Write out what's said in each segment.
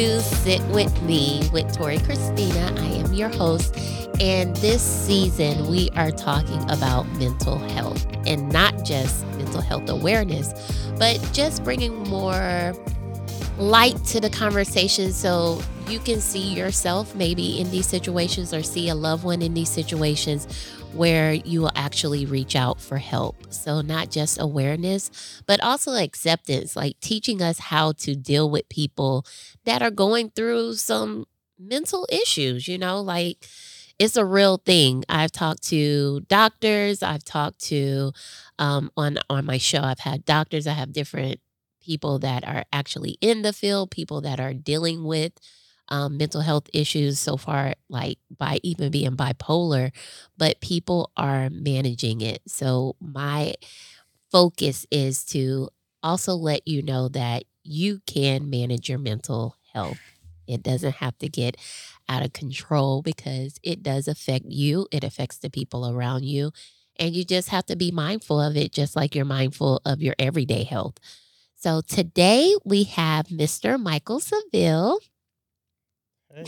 To Sit With Me with Tori Christina. I am your host. And this season, we are talking about mental health and not just mental health awareness, but just bringing more light to the conversation so you can see yourself maybe in these situations or see a loved one in these situations where you will actually reach out for help. So, not just awareness, but also acceptance, like teaching us how to deal with people that are going through some mental issues, you know, like it's a real thing. I've talked to doctors, I've talked to um, on on my show, I've had doctors, I have different people that are actually in the field, people that are dealing with um, mental health issues so far, like by even being bipolar, but people are managing it. So, my focus is to also let you know that you can manage your mental health. It doesn't have to get out of control because it does affect you, it affects the people around you. And you just have to be mindful of it, just like you're mindful of your everyday health. So today we have Mr. Michael Seville.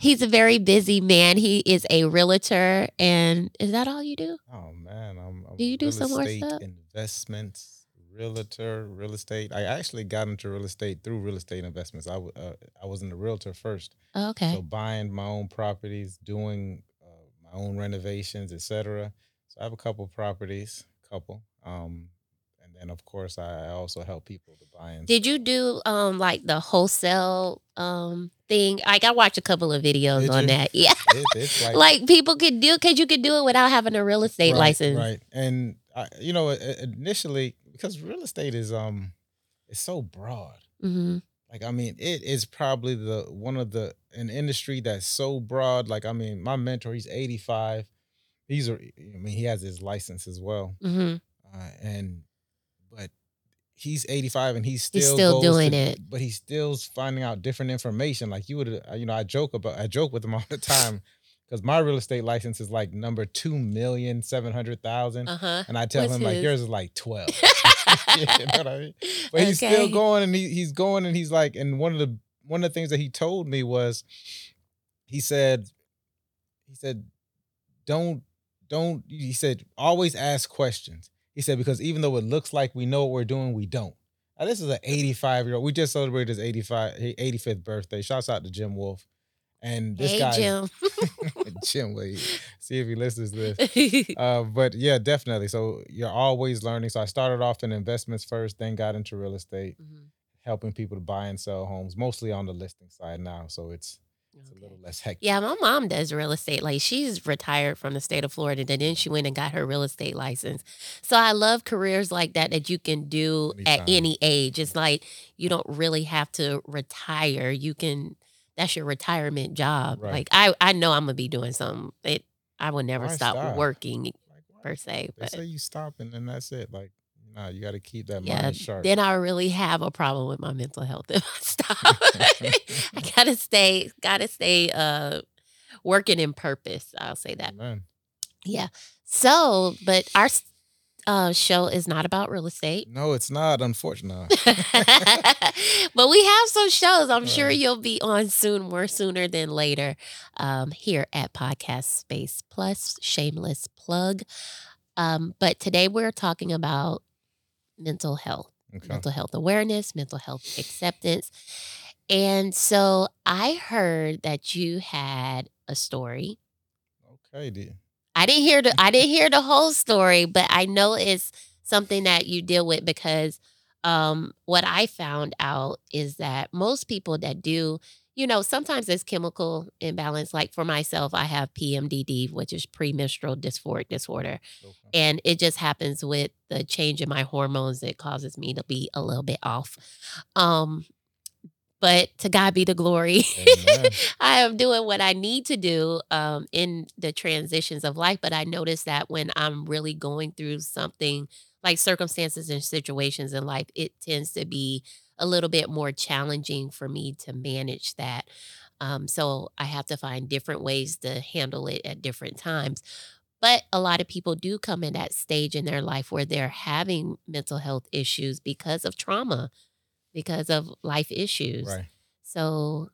He's a very busy man. He is a realtor, and is that all you do? Oh man, I'm. I'm do you do some more stuff? Investments, realtor, real estate. I actually got into real estate through real estate investments. I uh, I was in the realtor first. Oh, okay. So buying my own properties, doing uh, my own renovations, etc. So I have a couple properties, couple. Um, and of course I also help people to buy and Did you do um like the wholesale um thing? Like I watched a couple of videos Did on you? that. Yeah. It, like, like, people could do because you could do it without having a real estate right, license. Right. And I, you know, initially because real estate is um it's so broad. Mm-hmm. Like I mean, it is probably the one of the an industry that's so broad. Like I mean, my mentor, he's 85. He's a, I mean, he has his license as well. Mm-hmm. Uh, and he's 85 and he's still he's still doing to, it but he's still finding out different information like you would uh, you know i joke about i joke with him all the time because my real estate license is like number two million seven hundred thousand, uh-huh. and I tell What's him his? like yours is like twelve. you know what I mean? But he's Okay. still going, and he, he's going, and he's like, and one of the one of the things that he told me was, he said, he said, don't don't he said always ask questions. He said because even though it looks like we know what we're doing, we don't. Now this is an 85 year old. We just celebrated his 85 85th birthday. Shouts out to Jim Wolf. And this hey guy, Jim. Jim, wait, see if he listens to this. Uh, but yeah, definitely. So you're always learning. So I started off in investments first, then got into real estate, Mhm. helping people to buy and sell homes, mostly on the listing side now. So it's it's a little less hectic. Yeah, my mom does real estate. Like she's retired from the state of Florida, and then she went and got her real estate license. So I love careers like that that you can do at any age. It's like you don't really have to retire. You can that's your retirement job. Right. Like I I know I'm gonna be doing something. It I will never stop, stop? working Like, per se. They But say you stop and then that's it. Like, nah, you got to keep that yeah, mind sharp. then I really have a problem with my mental health if I stop. I gotta stay, gotta stay uh working in purpose. I'll say that. Amen. Yeah. So, but our uh, show is not about real estate. No, it's not. Unfortunately. but we have some shows. I'm sure you'll be on soon, more sooner than later, um, here at Podcast Space Plus. Shameless plug. Um, but today we're talking about mental health, Okay. mental health awareness, mental health acceptance. And so I heard that you had a story Okay. Dear. I didn't hear the I didn't hear the whole story, but I know it's something that you deal with because um what I found out is that most people that do, you know, sometimes it's chemical imbalance. Like for myself, I have PMDD, which is premenstrual dysphoric disorder. Okay. And it just happens with the change in my hormones that causes me to be a little bit off. Um, but to God be the glory. I am doing what I need to do um, in the transitions of life. But I notice that when I'm really going through something like circumstances and situations in life, it tends to be a little bit more challenging for me to manage that. Um, so I have to find different ways to handle it at different times. But a lot of people do come in that stage in their life where they're having mental health issues because of trauma, because of life issues. Right. So,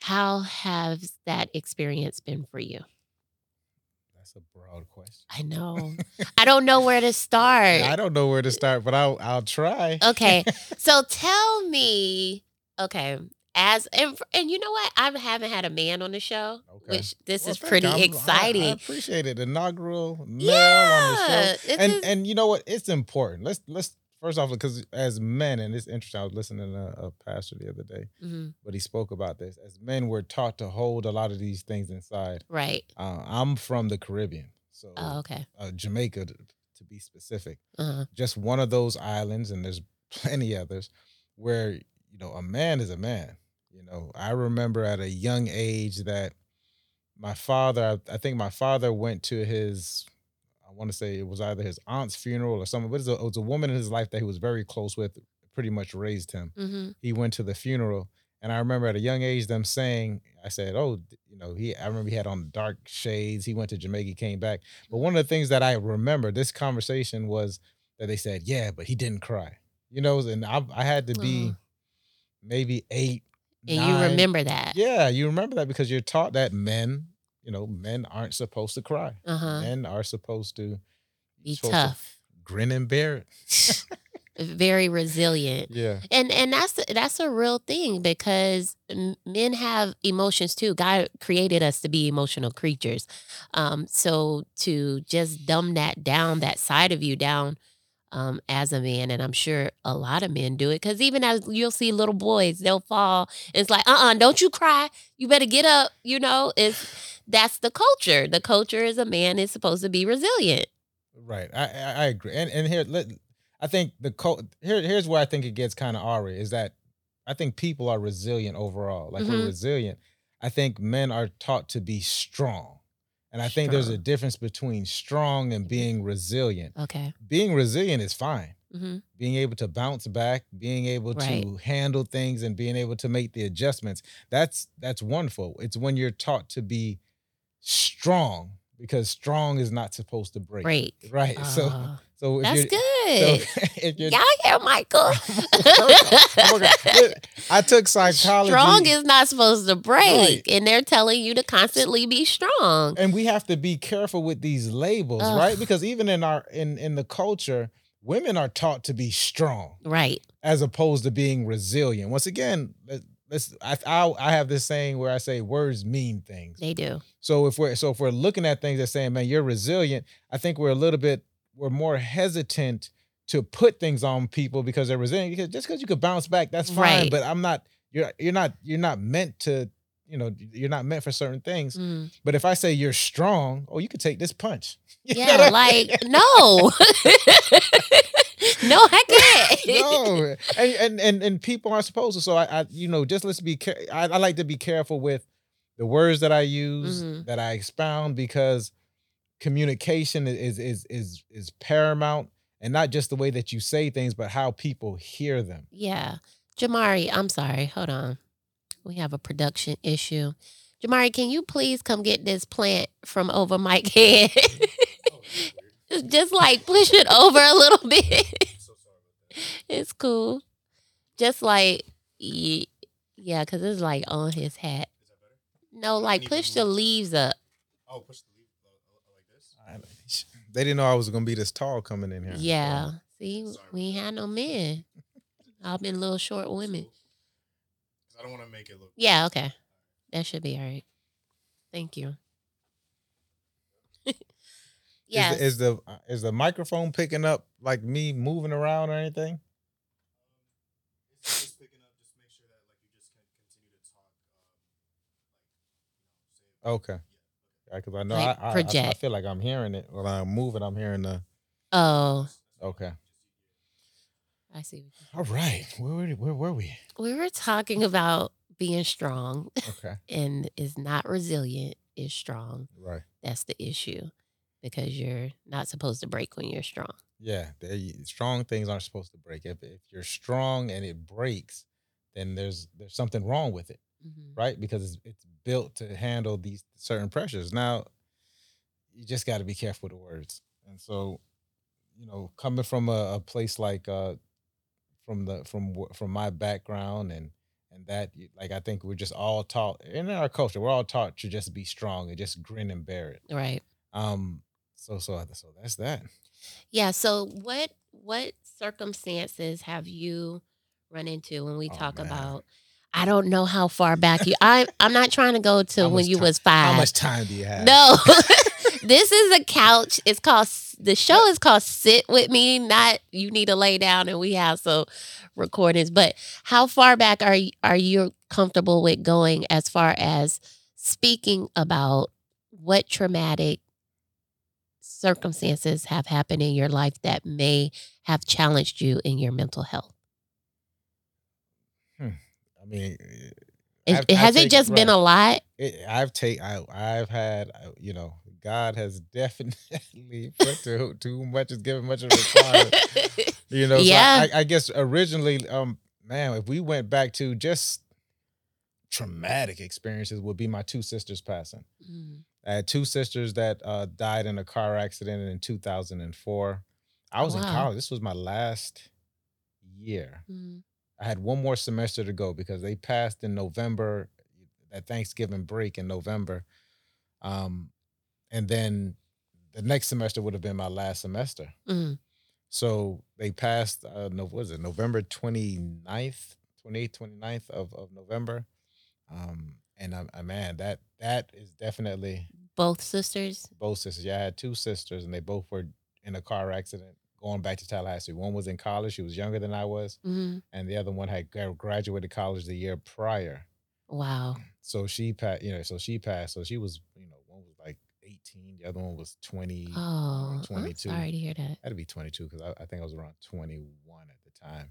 how has that experience been for you? That's a broad question. I know. I don't know where to start. I don't know where to start, but I'll I'll try. Okay. So tell me, okay, as and, and you know what? I haven't had a man on the show, Okay. which this Well, is pretty. I'm- exciting. I, appreciate it. Inaugural male on the show. and is- and you know what? It's important. Let's let's first off because as men, and it's interesting. I was listening to a, a pastor the other day, Mhm, but he spoke about this. As men, we're taught to hold a lot of these things inside. right. Uh, I'm from the Caribbean, so Oh, okay. uh, Jamaica to, to be specific. Uh-huh. Just one of those islands, and there's plenty others where you know a man is a man. You know, I remember at a young age that my father, I, I think my father went to his, I want to say it was either his aunt's funeral or something, but it was, a, it was a woman in his life that he was very close with, pretty much raised him. hmm He went to the funeral, and I remember at a young age them saying, I said, oh, you know, he, I remember he had on dark shades. He went to Jamaica, came back. But one of the things that I remember this conversation was that they said, yeah, but he didn't cry. You know, and I, I had to be maybe eight. And nine. you remember that. Yeah, you remember that because you're taught that men, you know, men aren't supposed to cry. Uh-huh. Men are supposed to Be supposed to tough. grin and bear it. Very resilient. Yeah. and and that's that's a real thing because men have emotions too god created us to be emotional creatures um so to just dumb that down that side of you down um as a man and i'm sure a lot of men do it because even as you'll see little boys they'll fall and it's like uh-uh don't you cry you better get up you know it's that's the culture the culture is a man is supposed to be resilient Right. I I, I agree. And and here let I think the co- here here's where I think it gets kind of awry is that I think people are resilient overall. Like we're Mhm. resilient. I think men are taught to be strong. And I think there's a difference between strong and being resilient. okay Being resilient is fine. Mm-hmm. Being able to bounce back, being able Right. to handle things and being able to make the adjustments. That's that's wonderful. It's when you're taught to be strong because strong is not supposed to break. break Right. so Oh, so if that's you're, good so if you're Y'all hear Michael? I'm okay. Look, I took psychology. strong is not supposed to break, Right. and they're telling you to constantly be strong. and we have to be careful with these labels, Ugh. right? Because even in our in in the culture, women are taught to be strong Right. as opposed to being resilient. Once again, let- let's I I, I have this saying where I say words mean things. They do. So if we're so if we're looking at things and saying, man, you're resilient, I think we're a little bit we're more hesitant to put things on people because they're resilient. Because just because you could bounce back, that's fine. Right. But I'm not. You're you're not you're not meant to. You know, you're not meant for certain things. Mm. But if I say you're strong, oh, you could take this punch. You Yeah, what I mean? like no, no, I can't. no, and, and and and people aren't supposed to. So I, I you know, just let's be. Care- I, I like to be careful with the words that I use, Mhm. that I expound, because communication is is is is paramount, and not just the way that you say things, but how people hear them. Yeah, Jamari, I'm sorry. Hold on, we have a production issue. Jamari, can you please come get this plant from over Mike head? Just like push it over a little bit. it's cool. Just like, yeah, because it's like on his hat. No, like push the leaves up. Oh, push the leaf uh, uh, like this. I- They didn't know I was gonna be this tall coming in here. Yeah. See, Sorry. we ain't had no men. I've been little short women. I don't want to make it look. Yeah, okay. That should be all right. Thank you. Is the, is the is the microphone picking up like me moving around or anything? It's just picking up. Just make sure that like you just can continue to talk. Um, like, you know, say. Okay. Because I know Like I, I- I I feel like I'm hearing it when I'm moving. I'm hearing the. oh, Okay. I see. All right. Where were where were we? We were talking about being strong Okay. and is not resilient is strong. Right. That's the issue because you're not supposed to break when you're strong. Yeah. They, strong things aren't supposed to break. If if you're strong and it breaks, then there's there's something wrong with it, Mhm. right? Because it's, it's built to handle these certain pressures. Now, you just got to be careful with the words. And so, you know, coming from a, a place like uh, from the from from my background and and that like I think we're just all taught in our culture we're all taught to just be strong and just grin and bear it. Right. Um. So so so that's that. Yeah. So what what circumstances have you run into when we Oh, talk man. about? I don't know how far back you. I I'm not trying to go to when you ti- was five. How much time do you have? No. this is a couch. It's called the show is called Sit With Me, not you need to lay down and we have some recordings. But how far back are are you comfortable with going as far as speaking about what traumatic circumstances have happened in your life that may have challenged you in your mental health? Mean, I've- I've has it taken- just been a lot? it, I've take I I've had uh, you know God has definitely put too too much is given much of a requirement. You know, Yeah. So I, I guess originally, um, man, if we went back to just traumatic experiences, would be my two sisters passing. Mm, I had two sisters that uh, died in a car accident in 2004. I was in college. This was my last year. mm, I had one more semester to go because they passed in November, that Thanksgiving break in November. Um, and then the next semester would have been my last semester. mm. So they passed, uh, no, what was it, November 29th, 28th, 29th of, of November. Um, and I, I, man, that that is definitely Both sisters? both sisters. Yeah, I had two sisters, and they both were in a car accident going back to Tallahassee. One was in college; she was younger than I was, Mm, and the other one had graduated college the year prior. wow. So she passed, you know, so she passed. So she was, you know, one was like 18, the other one was 20, Oh, I'm sorry to hear that. That'd be 22 because I, I think I was around 21 at the time.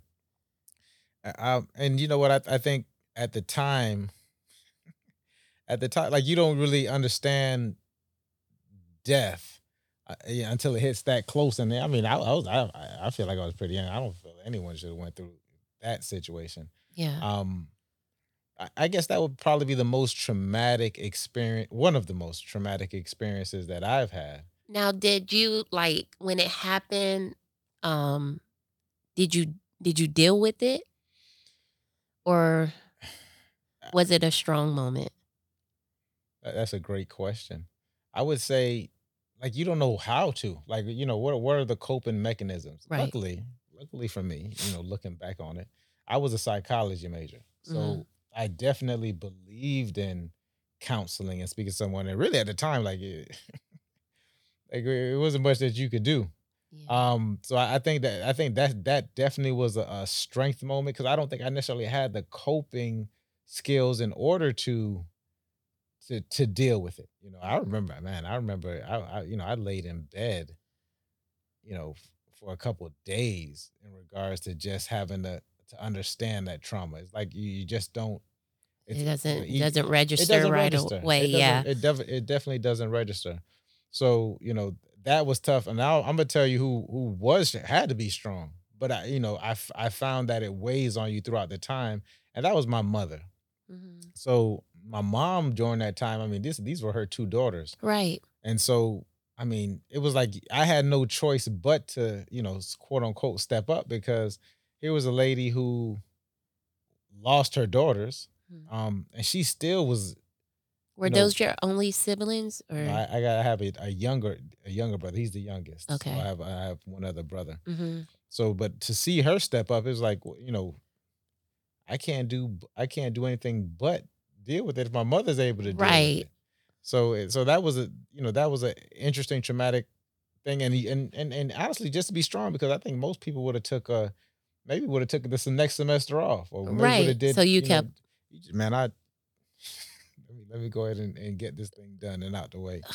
I, I- and you know what? I, I think at the time, at the time, like you don't really understand death yeah, until it hits that close. And I mean, I, I was, I, I feel like I was pretty young. I don't feel anyone should have went through that situation. Yeah. Um, I, I guess that would probably be the most traumatic experience, one of the most traumatic experiences that I've had. Now, did you like when it happened? Um, did you did you deal with it, or was it a strong moment? That's a great question. I would say, like, you don't know how to. Like, you know, what what are the coping mechanisms? Right. Luckily, luckily for me, you know, looking back on it, I was a psychology major, so Mhm. I definitely believed in counseling and speaking to someone. And really, at the time, like, it, like it wasn't much that you could do. Yeah. Um, so I, I think that I think that that definitely was a, a strength moment because I don't think I necessarily had the coping skills in order to to to deal with it. You know, I remember, man, I remember, I, I you know, I laid in bed, you know, for a couple of days in regards to just having to to understand that trauma. It's like you, you just don't. it doesn't you- doesn't it register doesn't right register. away. It Yeah. it def- it definitely doesn't register. So you know that was tough. And now I'm gonna tell you who who was had to be strong. But I, you know, I f- I found that it weighs on you throughout the time, and that was my mother. Mhm. So my mom during that time, I mean, this these were her two daughters, Right. and so I mean, it was like I had no choice but to you know quote unquote step up because here was a lady who lost her daughters, Mhm. um, and she still was Were know- those your only siblings, or I, I got I have a, a younger a younger brother. He's the youngest. So Okay. I have I have one other brother. Mhm. So, but to see her step up, it was like you know, I can't do I can't do anything but deal with it if my mother's able to deal Right. with it. So so that was a you know that was an interesting traumatic thing, and he, and and and honestly, just to be strong because I think most people would have took a maybe would have took this the next semester off or maybe would Right. have did So you know, kept- man I let me let me go ahead and, and get this thing done and out the way.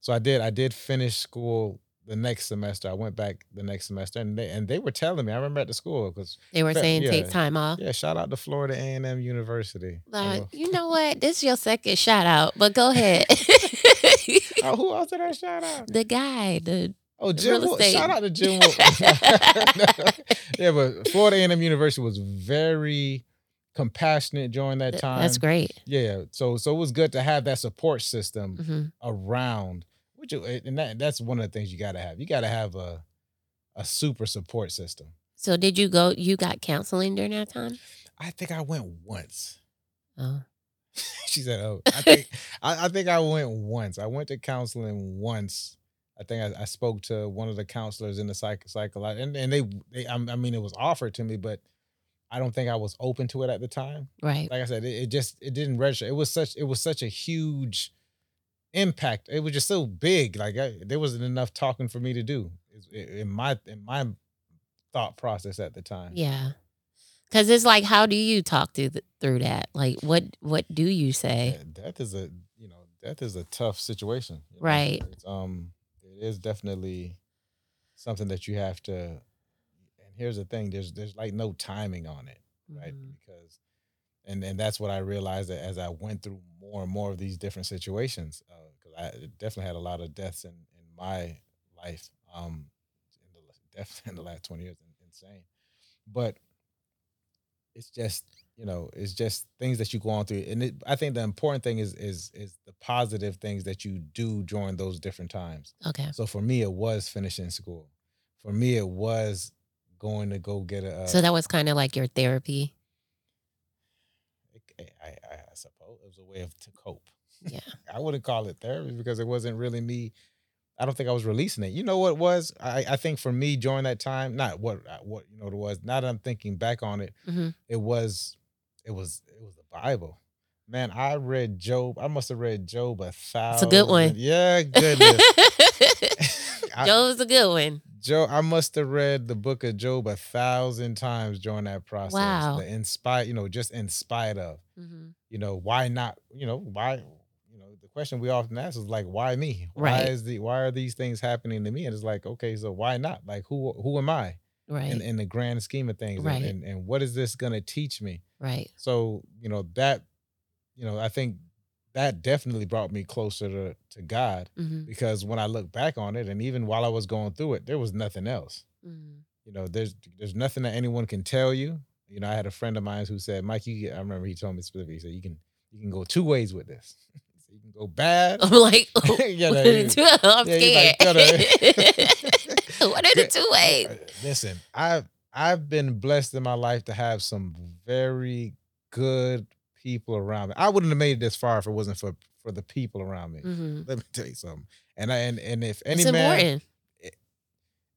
So I did. I did finish school the next semester. I went back the next semester, and they and they were telling me. I remember at the school because they were saying take time off? yeah, shout out to Florida A and M University. Uh, Oh, you know what? This is your second shout out, but go ahead. oh, who else did I shout out? the guy, the Oh, Jim. Wo-. Shout out to Jim. Yeah, but Florida A and M University was very compassionate during that time. that's great. Yeah, so so it was good to have that support system hmm around Which you- and that that's one of the things you got to have. You got to have a a super support system. So did you go? You got counseling during that time? I think I went once. Oh, she said, "Oh, I think I, I think I went once. I went to counseling once. I think I, I spoke to one of the counselors in the psych cycle, and and they they I I mean it was offered to me, but I don't think I was open to it at the time. right. Like I said, it, it just it didn't register. It was such it was such a huge impact. It was just so big. Like I, there wasn't enough talking for me to do in my in my thought process at the time. Yeah. Cause it's like, how do you talk through th- through that? Like, what what do you say? Death is a you know death is a tough situation you know? Right. it's, um it is definitely something that you have to and here's the thing there's there's like no timing on it right Mhm. because and and that's what i realized that as i went through more and more of these different situations because i definitely had a lot of deaths in in my life um in the, definitely in the last 20 years insane but it's just you know it's just things that you go on through and it, i think the important thing is is is the positive things that you do during those different times Okay. so for me it was finishing school for me it was going to go get a, So that was kind of like your therapy. I, I, I suppose it was a way of to cope Yeah. i wouldn't call it therapy because it wasn't really me i don't think i was releasing it you know what it was i i think for me during that time not what what you know what it was now that i'm thinking back on it Mhm. it was it was it was the bible man i read job i must have read job a thousand It's a good one. yeah goodness I- Joe's a good one. Joe, I must have read the book of Job a thousand times during that process. Wow. The in spite, you know, just in spite of, Mhm. you know, why not, you know, why, you know, the question we often ask is like, why me? Why Right. is the why are these things happening to me? And it's like, okay, so why not? Like who who am I Right. in, in the grand scheme of things? And- Right. And, and what is this gonna teach me? right. So, you know, that, you know, I think that definitely brought me closer to, to God hmm because when I look back on it, and even while I was going through it, there was nothing else hmm you know there's there's nothing that anyone can tell you you know i had a friend of mine who said mike you get, i remember he told me specifically he said you can you can go two ways with this so you can go bad I'm like, Yeah, what no, are the you- two? I'm yeah, you scared. like, what are the two ways? Uh, listen i've i've been blessed in my life to have some very good people around me i wouldn't have made it this far if it wasn't for for the people around me hmm let me tell you something and i and, and if any It's man important.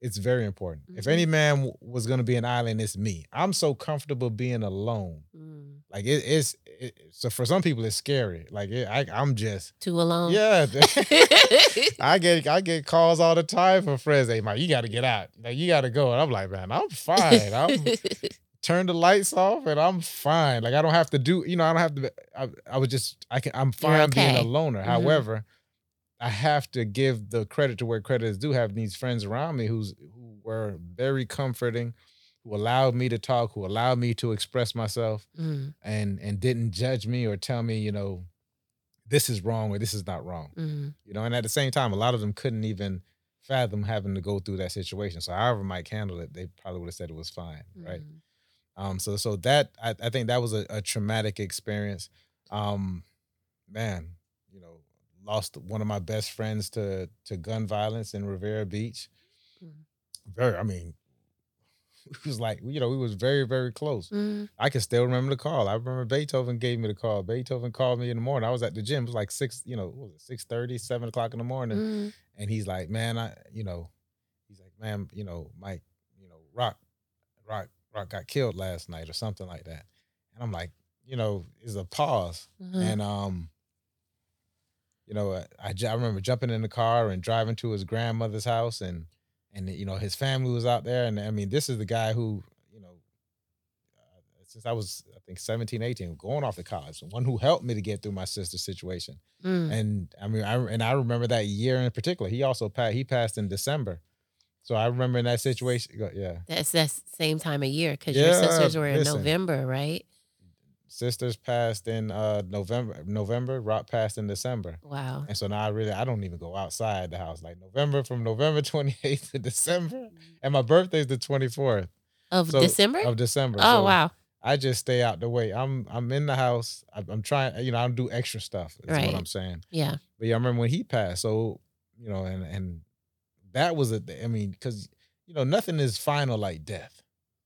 it's very important. If Mhm. any man w- was going to be an island, it's me. I'm so comfortable being alone. Mm. Like it, it's it, so for some people it's scary. Like it, I, I'm just too alone. yeah. I get I get calls all the time from friends. Hey, Mike, you got to get out. Like you got to go. And I'm like, man, I'm fine. I'm turn the lights off and I'm fine. Like I don't have to do. You know, I don't have to. I, I was just I can. I'm fine being a okay. loner. Mhm. However, I have to give the credit to where credit is due. Have these friends around me who's who were very comforting, who allowed me to talk, who allowed me to express myself, Mm, and and didn't judge me or tell me, you know, this is wrong or this is not wrong. mm, You know, and at the same time, a lot of them couldn't even fathom having to go through that situation. So however Mike handled it, they probably would have said it was fine, right? Um, so so that I, I think that was a, a traumatic experience. Um, man, you know, lost one of my best friends to to gun violence in Riviera Beach. Mm. Very, I mean, it was like you know we was very very close. Mm. I can still remember the call. I remember Beethoven gave me the call. Beethoven called me in the morning. I was at the gym. It was like six, you know, what was it six thirty, seven o'clock in the morning Mm. and he's like, man, I, you know, he's like, man, you know, Mike, you know, Rock, Rock, Rock got killed last night or something like that. And I'm like, you know, is a pause. Mhm. And um, you know, I, I I remember jumping in the car and driving to his grandmother's house, and and you know his family was out there, and I mean, this is the guy who, you know, uh, since I was I think 17, 18, going off to college, the one who helped me to get through my sister's situation. Mm. And I mean, I and I remember that year in particular. He also passed. He passed in December, so I remember in that situation. Yeah, That's that's same time of year because your sisters were in listen. November, right? sisters passed in uh November. November, Rock passed in December, Wow. and so now I really I don't even go outside the house. Like November from November twenty eighth to December, and my birthday's the twenty fourth Of So, December? of December. oh So wow. I just stay out the way. I'm I'm in the house. I'm, I'm trying. You know, I don't do extra stuff. Is Right. what I'm saying. Yeah. But yeah, I remember when he passed. So you know, and and that was a. I mean, because you know, nothing is final like death,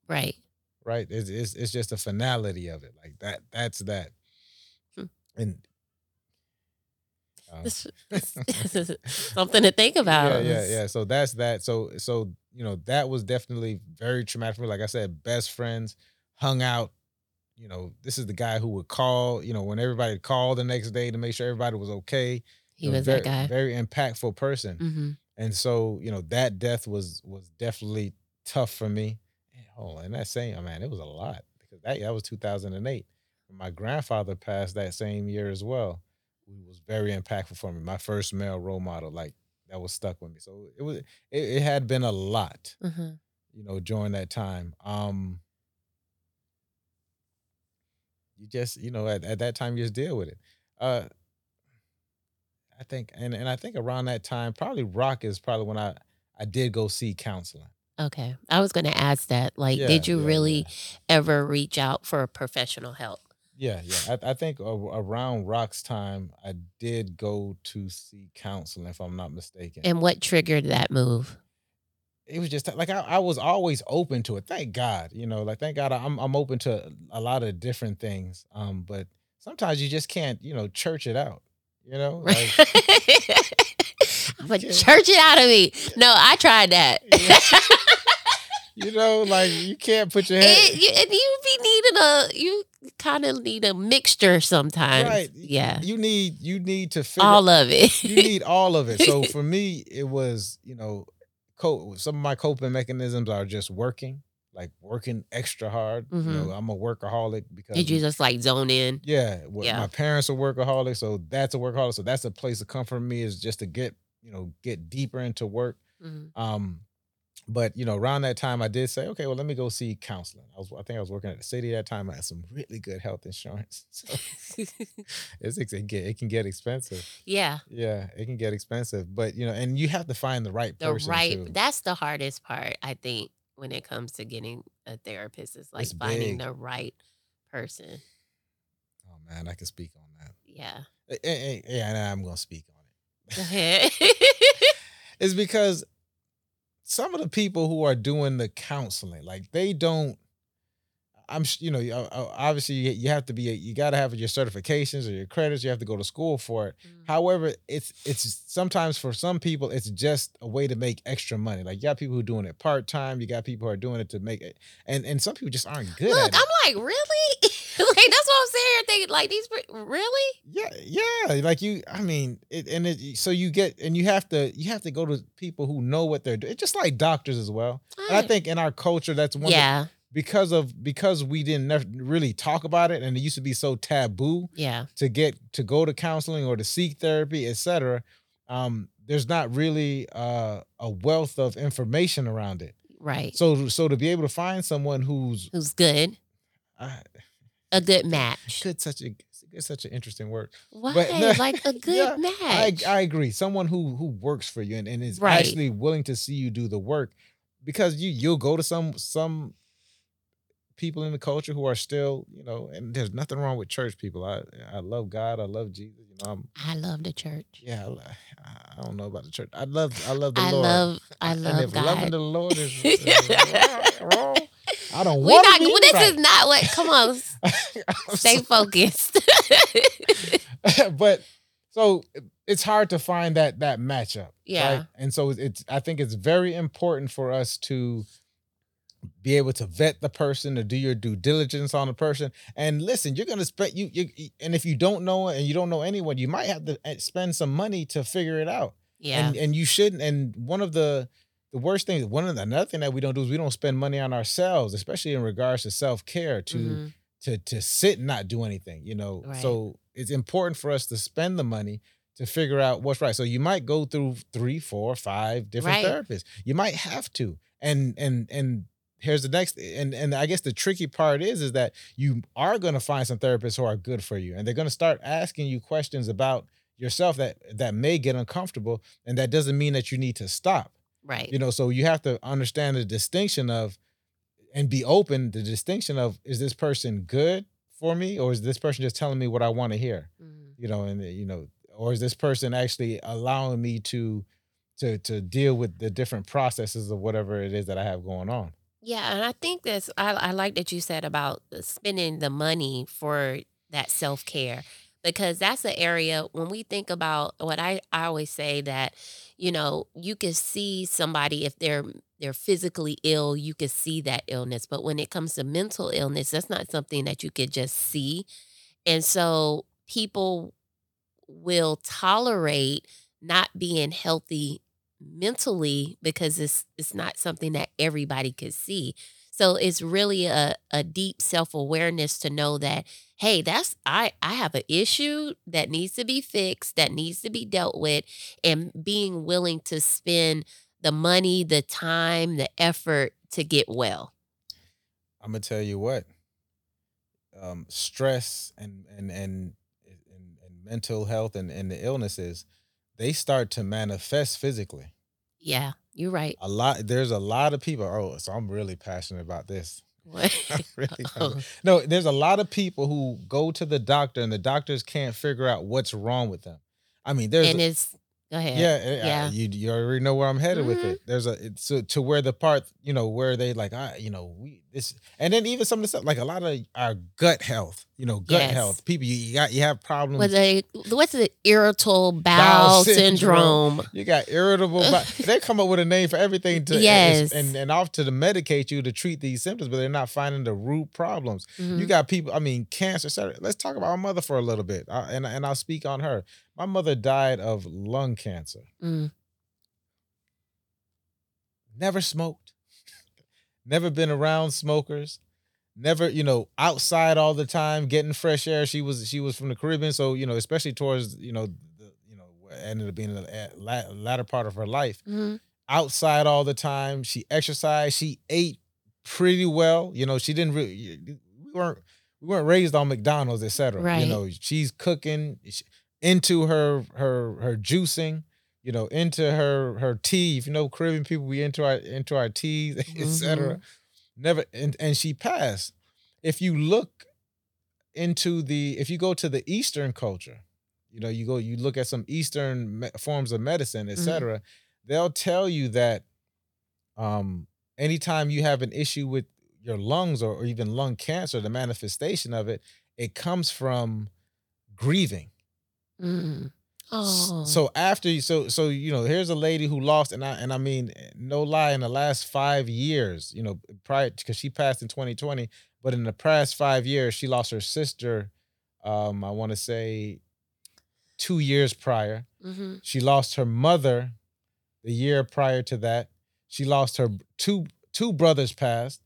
Right. right? It's it's, it's just a finality of it, like that. That's that. Hmm. And uh, This- this is something to think about. Yeah, yeah, yeah. So that's that. So so you know that was definitely very traumatic for me. Like I said, best friends hung out. You know, this is the guy who would call. You know, when everybody called the next day to make sure everybody was okay. He You know, was very, that guy. Very impactful person. hmm And so you know that death was was definitely tough for me. Oh, and that same man, it was a lot because that that was 2008. My grandfather passed that same year as well. Who was very impactful for me. My first male role model, like that was stuck with me. So it was it, it had been a lot, hmm you know, during that time. Um you just, you know, at, at that time you just deal with it. Uh I think and, and I think around that time, probably rock is probably when I I did go see counseling. Okay. I was going to ask that. Like, Yeah, did you yeah, really yeah. ever reach out for professional help? Yeah, yeah. I, I think around Rock's time, I did go to see counseling, if I'm not mistaken. And what triggered that move? it was just like I, I was always open to it. Thank God, you know, like thank God I'm I'm open to a lot of different things. Um, but sometimes you just can't, you know, church it out. You know, like but can't- church it out of me. No, I tried that. you know, like you can't put your head It- you, and you be needing a you kind of need a mixture sometimes. right. Yeah. You need you need to figure All of it. you need all of it. So for me, it was, you know, co- some of my coping mechanisms are just working, like working extra hard. You know, I'm a workaholic because Did you just like zone in? yeah, well, Yeah. my parents are workaholics, so that's a workaholic. So that's a place to come from me is just to get, you know, get deeper into work. Mhm. Um, but you know, around that time, I did say, okay, well, let me go see counseling. I was, I think I was working at the city at that time. I had some really good health insurance, so it's it, get, it can get expensive. yeah. Yeah, it can get expensive, but you know, and you have to find the right The person. The right too. that's the hardest part, I think, when it comes to getting a therapist is like It's finding big. the right person. Oh man, I can speak on that. Yeah. Eh, eh, eh, Yeah, and I'm gonna speak on it. Ahead. It's because some of the people who are doing the counseling, like they don't. I'm, you know, uh, uh, obviously you, you have to be, you got to have your certifications or your credits. You have to go to school for it. Mm. However, it's it's sometimes for some people it's just a way to make extra money. Like you got people who are doing it part time. You got people who are doing it to make it, and and some people just aren't good Look. I'm like, really? like that's what I'm saying. Like these really? Yeah, yeah. Like you, I mean, it, and it, so you get, and you have to, you have to go to people who know what they're doing. It's just like doctors as well. And I think in our culture, that's one. of Yeah. Because of because we didn't really talk about it, and it used to be so taboo Yeah. to get to go to counseling or to seek therapy, etc. Um, there's not really uh, a wealth of information around it. Right. So, so to be able to find someone who's Who's good? uh, A good match. good, such a it's such an interesting word. Why? like a good yeah, I, match. I agree. Someone who who works for you and, and is Right. actually willing to see you do the work, because you you'll go to some some people in the culture who are still you know, and there's nothing wrong with church people. I I love God. I love Jesus. You know, I'm I love the church. yeah. I, I don't know about the church. I love I love the Lord. I Lord. love I and love if loving the Lord is, is wrong, I don't We want not. to be This right. is not what. Come on, stay focused. but so it's hard to find that that matchup. Yeah. right? And so it's I think it's very important for us to be able to vet the person to do your due diligence on the person and listen you're going to spend you, you and if you don't know and you don't know anyone you might have to eh, spend some money to figure it out yeah. and and you shouldn't and one of the the worst things one of the another thing that we don't do is we don't spend money on ourselves especially in regards to self-care to Mhm. to to sit and not do anything you know Right. so it's important for us to spend the money to figure out what's right so you might go through three four five different Right. therapists you might have to and and and here's the next and and i guess the tricky part is is that you are going to find some therapists who are good for you and they're going to start asking you questions about yourself that that may get uncomfortable and that doesn't mean that you need to stop Right. you know so you have to understand the distinction of and be open the distinction of is this person good for me or is this person just telling me what i want to hear Mhm. you know and you know or is this person actually allowing me to to to deal with the different processes of whatever it is that I have going on. Yeah, and I think that's I, I like that you said about uh, spending the money for that self care because that's an area when we think about what I, I always say that you know you can see somebody if they're they're physically ill you can see that illness but when it comes to mental illness that's not something that you could just see and so people will tolerate not being healthy mentally because it's it's not something that everybody could see. So it's really a, a deep self-awareness to know that, hey, that's I I have an issue that needs to be fixed, that needs to be dealt with, and being willing to spend the money, the time, the effort to get well. I'm gonna tell you what, um, stress and and and and, and mental health and, and the illnesses, they start to manifest physically. Yeah, you're right. A lot there's a lot of people. Oh, so I'm really passionate about this. What? really Oh. No, there's a lot of people who go to the doctor and the doctors can't figure out what's wrong with them. I mean, there's and a- it's go ahead. yeah, eh, I- Yeah. you you already know where I'm headed with Mhm. it. There's a it's so to where the part you know where they like I you know we this and then even some of the stuff like a lot of our gut health, you know, gut Yes. health. People you, you got you have problems. Was it what's the irritable bowel, Bowel syndrome? syndrome. You got irritable. But they come up with a name for everything to Yes. and and off to the medicate you to treat these symptoms, but they're not finding the root problems. You Mhm. got people. I mean, cancer. et. Let's talk about my mother for a little bit, uh, and and I'll speak on her. My mother died of lung cancer. Mm. Never smoked. Never been around smokers. Never, you know, outside all the time, getting fresh air. She was she was from the Caribbean, so you know, especially towards you know, the, you know, ended up being the la- latter part of her life. Mhm. outside all the time. She exercised. She ate pretty well. You know, she didn't really. We weren't we weren't raised on McDonald's, etc. Right. You know, she's cooking into her her her juicing. You know, into her her tea. If you know Caribbean people, we into our into our teas, etc. Never and and she passed. If you look into the if you go to the Eastern culture, you know, you go you look at some Eastern me- forms of medicine, etc. They'll tell you that um anytime you have an issue with your lungs or, or even lung cancer, the manifestation of it, it comes from grieving. Mm. Oh. So after you, so so you know, here's a lady who lost, and I and I mean, no lie, in the last five years, you know, prior because she passed in 2020, but in the past five years, she lost her sister. Um, I want to say two years prior. Mhm. She lost her mother the year prior to that. She lost her two two brothers passed,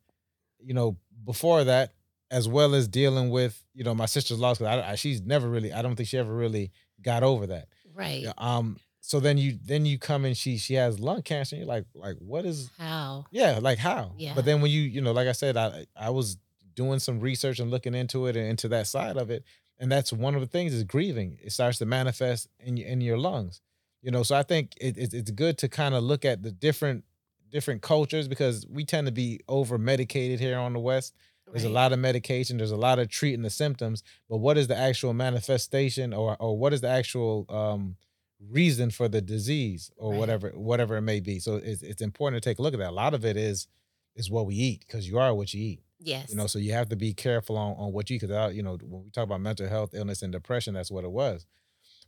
you know, before that, as well as dealing with, you know, my sister's loss. 'cause I, I, she's never really, I don't think she ever really got over that. Right. Um. So then you then you come and she she has lung cancer. And you're like like what is How? yeah like how Yeah. But then when you you know like I said I I was doing some research and looking into it and into that side of it, and that's one of the things is grieving. It starts to manifest in your in your lungs. You know, so I think it, it, it's good to kind of look at the different different cultures because we tend to be over medicated here on the west. There's a lot of medication. There's a lot of treating the symptoms, but what is the actual manifestation, or or what is the actual um, reason for the disease, or Right. whatever whatever it may be? So it's it's important to take a look at that. A lot of it is is what we eat because you are what you eat. Yes. You know, so you have to be careful on on what you eat because you know when we talk about mental health, illness, and depression, that's what it was.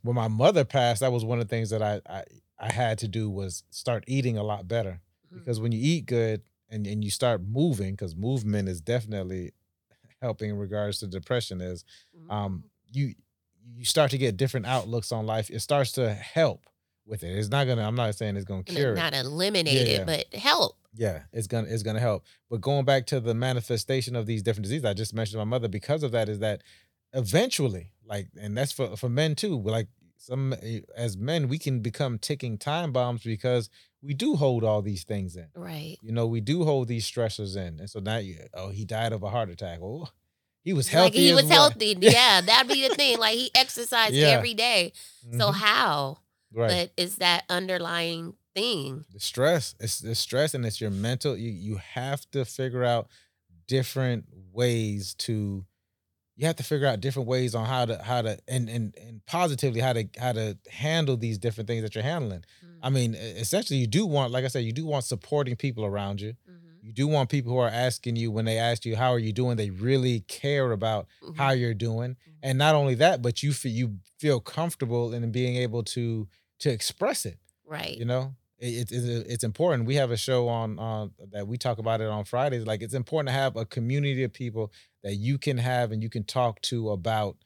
When my mother passed, that was one of the things that I I, I had to do was start eating a lot better Mhm. because when you eat good and, and you start moving because movement is definitely helping in regards to depression is um you you start to get different outlooks on life. It starts to help with it. It's not gonna i'm not saying it's gonna cure it. not eliminate Yeah. it, but help. yeah it's gonna it's gonna help. But going back to the manifestation of these different diseases i just mentioned my mother because of that is that eventually like and that's for for men too like some eh, as men we can become ticking time bombs because we do hold all these things in Right. you know, we do hold these stressors in. And so now you, oh, he died of a heart attack. Oh, he was Like healthy. he as was well. healthy. Yeah, that'd be the thing. Like he exercised Yeah. every day. So Mhm. how? right. But it's that underlying thing. the stress. It's the stress and it's your mental. You you have to figure out different ways to you have to figure out different ways on how to how to and and and positively how to how to handle these different things that you're handling. I Mm-hmm. mean, e- essentially, you do want, like I said, you do want supporting people around you. Mhm. You do want people who are asking you when they ask you how are you doing, they really care about Mhm. how you're doing, Mhm. and not only that, but you feel you feel comfortable in being able to to express it. right. You know, it, it, it's important. We have a show on on that we talk about it on Fridays. Like it's important to have a community of people that you can have and you can talk to about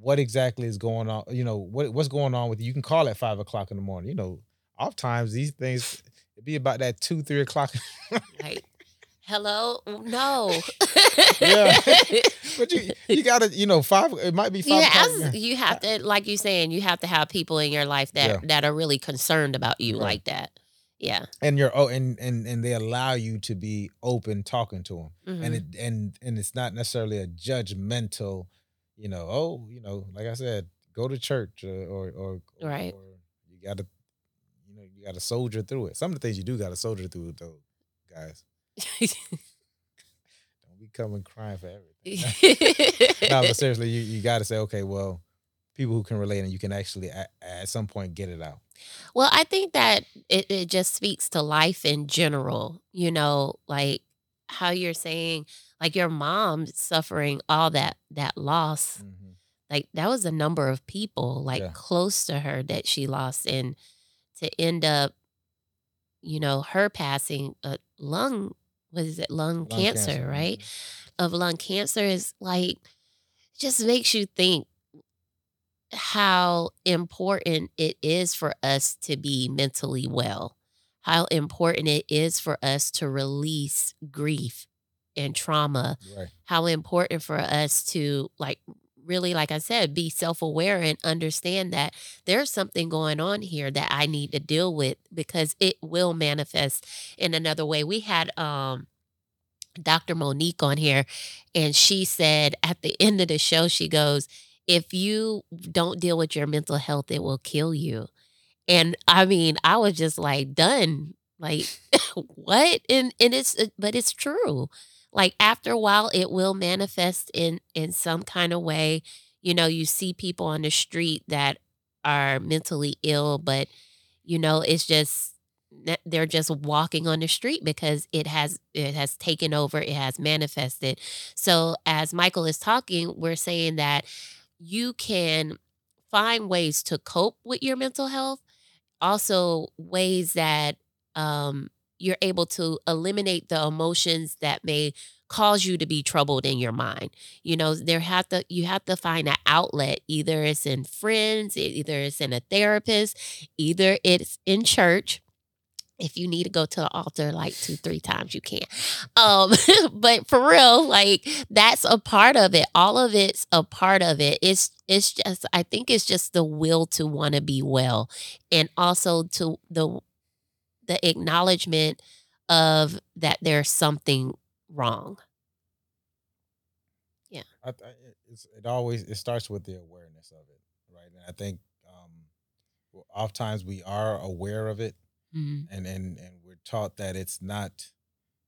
what exactly is going on. You know what what's going on with you. You can call at five o'clock in the morning. You know, oftentimes these things it be about that two three o'clock. Like, hello? No. Yeah. but you you gotta you know five. It might be five. Yeah, you have to, like you saying, you have to have people in your life that Yeah. that are really concerned about you Right. like that. Yeah. and you're oh and and and they allow you to be open talking to them. and Mhm. it and and it's not necessarily a judgmental you know oh you know like i said go to church uh, or or or, Right. or you gotta you know you gotta soldier through it some of the things you do gotta soldier through though guys don't be coming crying for everything no but seriously you, you gotta say okay well people who can relate and you can actually at, at some point get it out Well, I think that it, it just speaks to life in general, you know, like how you're saying, like your mom suffering all that that loss. Mhm. Like that was a number of people like Yeah. close to her that she lost and to end up, you know, her passing a lung what is it, lung, Lung cancer, right? Mm-hmm. Of lung cancer is like just makes you think how important it is for us to be mentally well, how important it is for us to release grief and trauma, right. how important for us to, like, really, like I said, be self aware and understand that there's something going on here that I need to deal with because it will manifest in another way. We had, um, Dr. Monique on here, and she said at the end of the show, she goes, If you don't deal with your mental health, it will kill you. And I mean, I was just like done. Like, what? And and it's uh, but it's true. Like after a while, it will manifest in in some kind of way. You know, you see people on the street that are mentally ill, but you know, it's just they're just walking on the street because it has it has taken over it has manifested so as michael is talking we're saying that you can find ways to cope with your mental health also ways that um, you're able to eliminate the emotions that may cause you to be troubled in your mind. You know there have to you have to find an outlet either it's in friends either it's in a therapist either it's in church. If you need to go to the altar like two three times you can um but for real like that's a part of it. All of it's a part of it. It's it's just i think it's just the will to want to be well and also to the the acknowledgement of that there's something wrong I, I, it- it's, it always it starts with the awareness of it, right? And I think um, well, oftentimes we are aware of it, Mhm. and and and we're taught that it's not.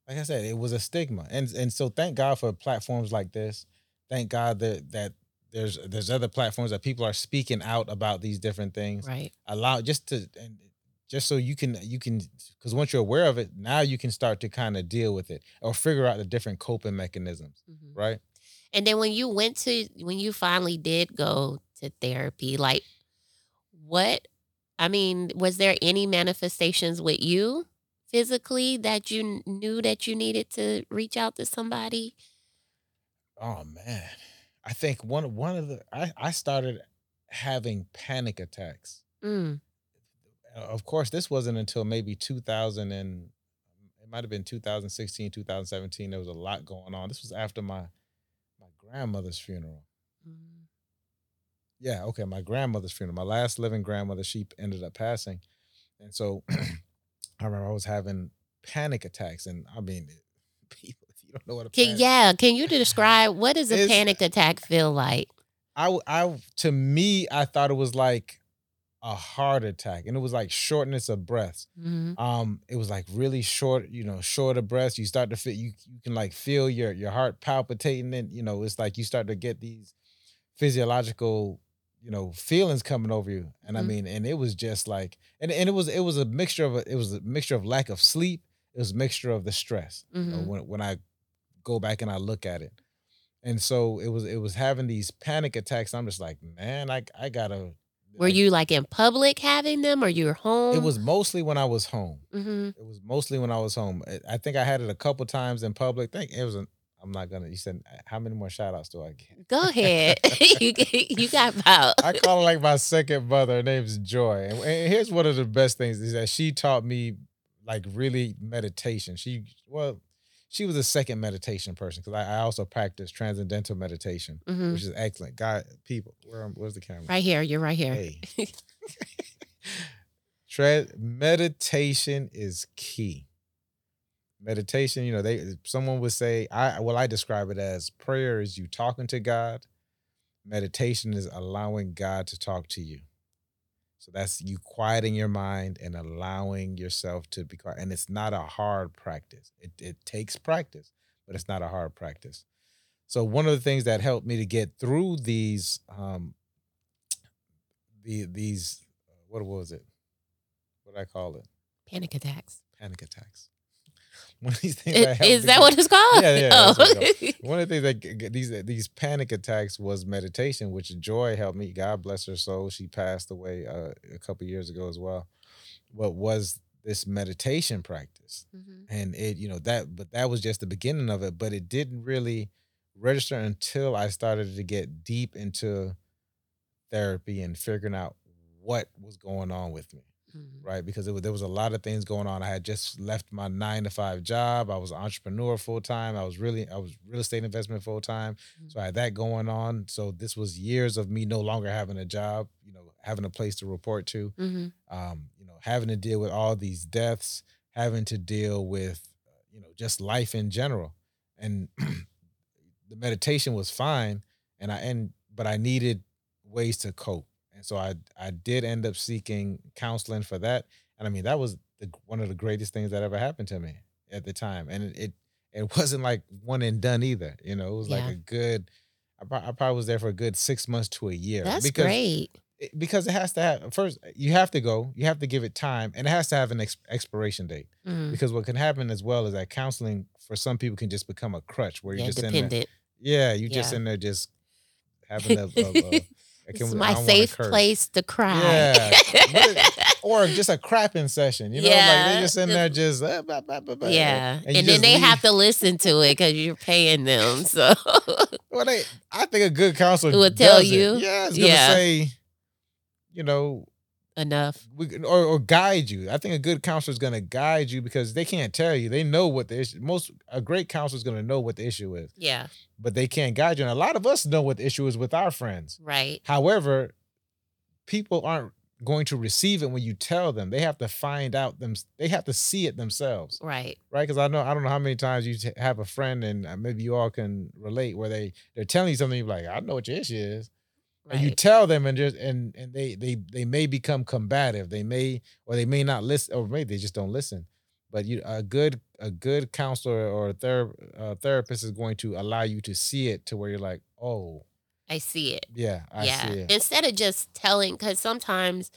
Like I said, it was a stigma, and and so thank God for platforms like this. Thank God that that there's there's other platforms that people are speaking out about these different things. right Allow just to and just so you can you can because once you're aware of it, now you can start to kind of deal with it or figure out the different coping mechanisms, Mhm. right? And then when you went to when you finally did go to therapy, like what I mean, was there any manifestations with you physically that you knew that you needed to reach out to somebody? Oh man, I think one one of the I I started having panic attacks. Mm, Of course, this wasn't until maybe 2000 and it might have been 2016, 2017. There was a lot going on. This was after my my grandmother's funeral. mm, Yeah, okay, my grandmother's funeral. My last living grandmother, she ended up passing, and so I remember I was having panic attacks, and I mean, people, if you don't know what a Can, yeah, can you describe what does a panic attack feel like? I, I to me, I thought it was like a heart attack, and it was like shortness of breath. Mhm. Um, it was like really short, you know, short of breath. You start to feel you you can like feel your your heart palpitating, and you know, it's like you start to get these physiological, you know, feelings coming over you. And I Mhm. mean, and it was just like, and and it was it was a mixture of a, it was a mixture of lack of sleep. It was a mixture of the stress. You know, Mhm. when when I go back and I look at it, and so it was it was having these panic attacks. I'm just like, man, I I gotta. Were you like in public having them or you were home? It was mostly when I was home. hmm It was mostly when I was home. I- I think I had it a couple times in public. think it was. A, I'm not gonna. You said how many more shout outs do I get? Go ahead. you you got about. I call her like my second mother. Her name's Joy. And, and here's one of the best things is that she taught me like really meditation. She well, she was a second meditation person because I, I also practice transcendental meditation, Mhm. which is excellent. God, people, where where's the camera? Right here. You're right here. Hey. Tre- meditation is key. Meditation, you know, they someone would say, I well, I describe it as prayer is you talking to God. Meditation is allowing God to talk to you. So that's you quieting your mind and allowing yourself to be quiet. And it's not a hard practice. It it takes practice, but it's not a hard practice. So one of the things that helped me to get through these um the these uh, what was it? What did I call it? Panic attacks. Panic attacks. One of these things I- that Is that get- what it's called? Yeah, yeah, Oh. one of the things that these these panic attacks was meditation, which Joy helped me. God bless her soul. She passed away uh, a couple years ago as well. What was this meditation practice? Mhm. and it you know that but that was just the beginning of it but it didn't really register until i started to get deep into therapy and figuring out what was going on with me Mhm. right? Because it was, there was a lot of things going on. I had just left my nine to five job. I was an entrepreneur full time i was really i was real estate investment full time so i had that going on. So this was years of me no longer having a job you know having a place to report to Mhm. um, you know, having to deal with all these deaths, having to deal with, uh, you know, just life in general. And the meditation was fine, and I and but I needed ways to cope, and so I I did end up seeking counseling for that. And I mean, that was the, one of the greatest things that ever happened to me at the time, and it it, it wasn't like one and done either. You know, it was like a good. I, I probably was there for a good six months to a year. That's because great. it- because it has to have first you have to go you have to give it time and it has to have an ex- expiration date Mhm. because what can happen as well is that counseling for some people can just become a crutch where you're Yeah, just in there dependent. yeah you just Yeah. in there just having a, a, a It's can- I my safe place to cry. Yeah. But or just a crapping session you know like Yeah, they just in there just uh, bah, bah, bah, bah, yeah. and And, then they leave. have to listen to it because you're paying them. So well they I think a good counselor Will tell does it. you. yeah it's gonna Yeah. say you know enough. we or, or guide you. I think a good counselor is going to guide you because they can't tell you. They know what the issue. Most a great counselor is going to know what the issue is, Yeah. but they can't guide you. And a lot of us know what the issue is with our friends. Right. However, people aren't going to receive it when you tell them. They have to find out them. They have to see it themselves, Right. right? Because I know I don't know how many times you t- have a friend, and uh, maybe you all can relate, where they they're telling you something. You're like, I don't know what your issue is and you tell them and just and and they they they may become combative. They may or they may not listen or maybe they just don't listen. But you a good a good counselor or a ther- uh, therapist is going to allow you to see it to where you're like oh. I see it. yeah i yeah. see it. Instead of just telling, because sometimes,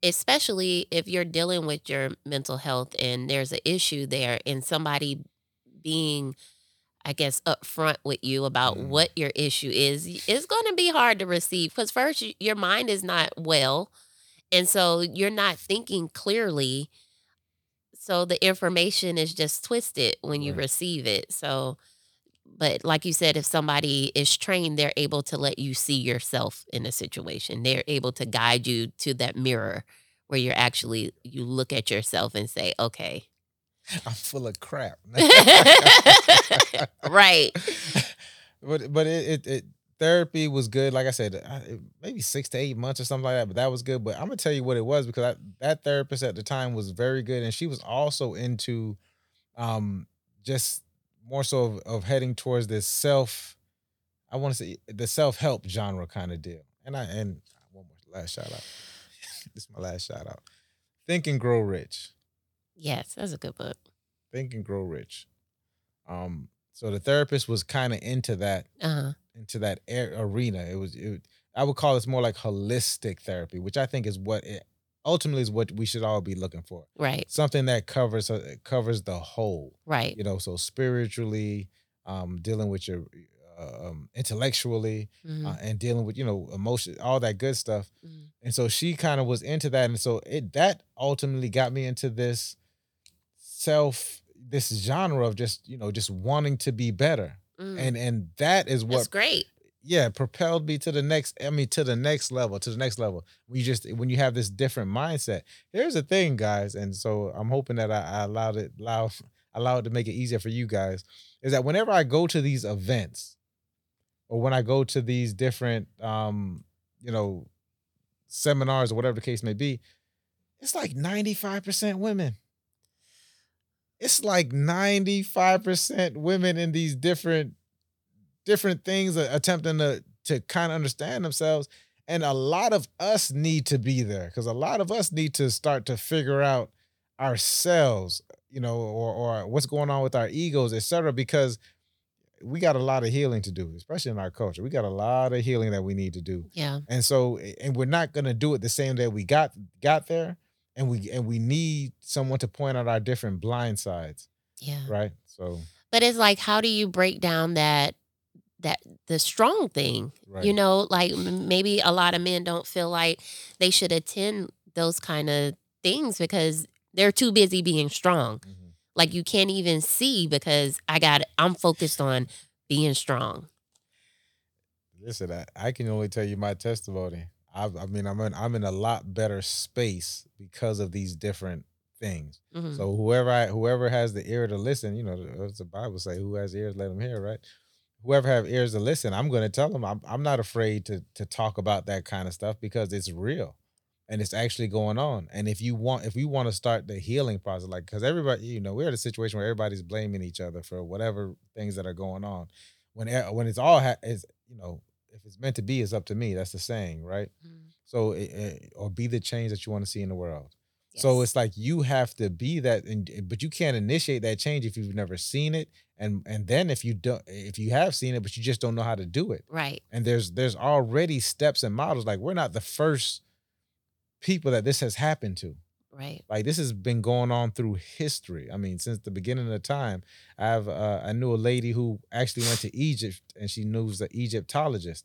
especially if you're dealing with your mental health and there's an issue there, and somebody being, I guess, upfront with you about Mhm. what your issue is, it's going to be hard to receive. Because first, your mind is not well, and so you're not thinking clearly. So the information is just twisted when you Right. receive it. So but like you said if somebody is trained they're able to let you see yourself in a situation they're able to guide you to that mirror where you're actually you look at yourself and say okay i'm full of crap. Right. But but it, it it therapy was good. Like i said maybe six to eight months or something like that but that was good. But i'm gonna tell you what it was because I, that therapist at the time was very good and she was also into um just more so of, of heading towards this self i want to say the self-help genre kind of deal. And i and one more last shout out. This is my last shout out. Think and Grow Rich. Yes, that's a good book. Think and Grow Rich. Um, so the therapist was kind of into that Uh-huh. into that air, arena. It was it, I would call this more like holistic therapy, which I think is what it ultimately is what we should all be looking for. Right. Something that covers uh, covers the whole. Right. You know, so spiritually, um, dealing with your uh, um, intellectually, Mhm. uh, and dealing with you know emotion, all that good stuff. Mhm. And so she kind of was into that, and so it that ultimately got me into this self this genre of just you know just wanting to be better, Mm. and and that is that's what great. yeah propelled me to the next i mean to the next level to the next level we just when you have this different mindset here's the thing guys and so i'm hoping that i, I allowed it allow allow it to make it easier for you guys is that whenever i go to these events or when i go to these different um you know seminars or whatever the case may be it's like 95% women it's like 95% women in these different different things attempting to to kind of understand themselves. And a lot of us need to be there because a lot of us need to start to figure out ourselves you know or or what's going on with our egos etc because we got a lot of healing to do especially in our culture. We got a lot of healing that we need to do. Yeah. and so and we're not going to do it the same day we got got there and we and we need someone to point out our different blind sides Yeah. right so But it's like, how do you break down that that the strong thing? right You know, like maybe a lot of men don't feel like they should attend those kind of things because they're too busy being strong. Mhm. Like you can't even see because I got I'm focused on being strong. Listen, I, I can only tell you my testimony. I, I mean, I'm in I'm in a lot better space because of these different things. Mhm. So whoever I whoever has the ear to listen, you know, as the Bible say, who has ears, let them hear, right? Whoever have ears to listen, I'm going to tell them. I'm I'm not afraid to to talk about that kind of stuff because it's real, and it's actually going on. And if you want, if we want to start the healing process, like because everybody, you know, we're in a situation where everybody's blaming each other for whatever things that are going on. When when it's all ha- is you know, if it's meant to be, it's up to me. That's the saying, right? Mhm. So, it, it- or be the change that you want to see in the world. So it's like you have to be that, and eh, but you can't initiate that change if you've never seen it, and and then if you don't, if you have seen it, but you just don't know how to do it. right. And there's there's already steps and models. Like we're not the first people that this has happened to. Right. Like this has been going on through history. I mean, since the beginning of time. I have uh, I knew a lady who actually went to Egypt, and she knows an Egyptologist,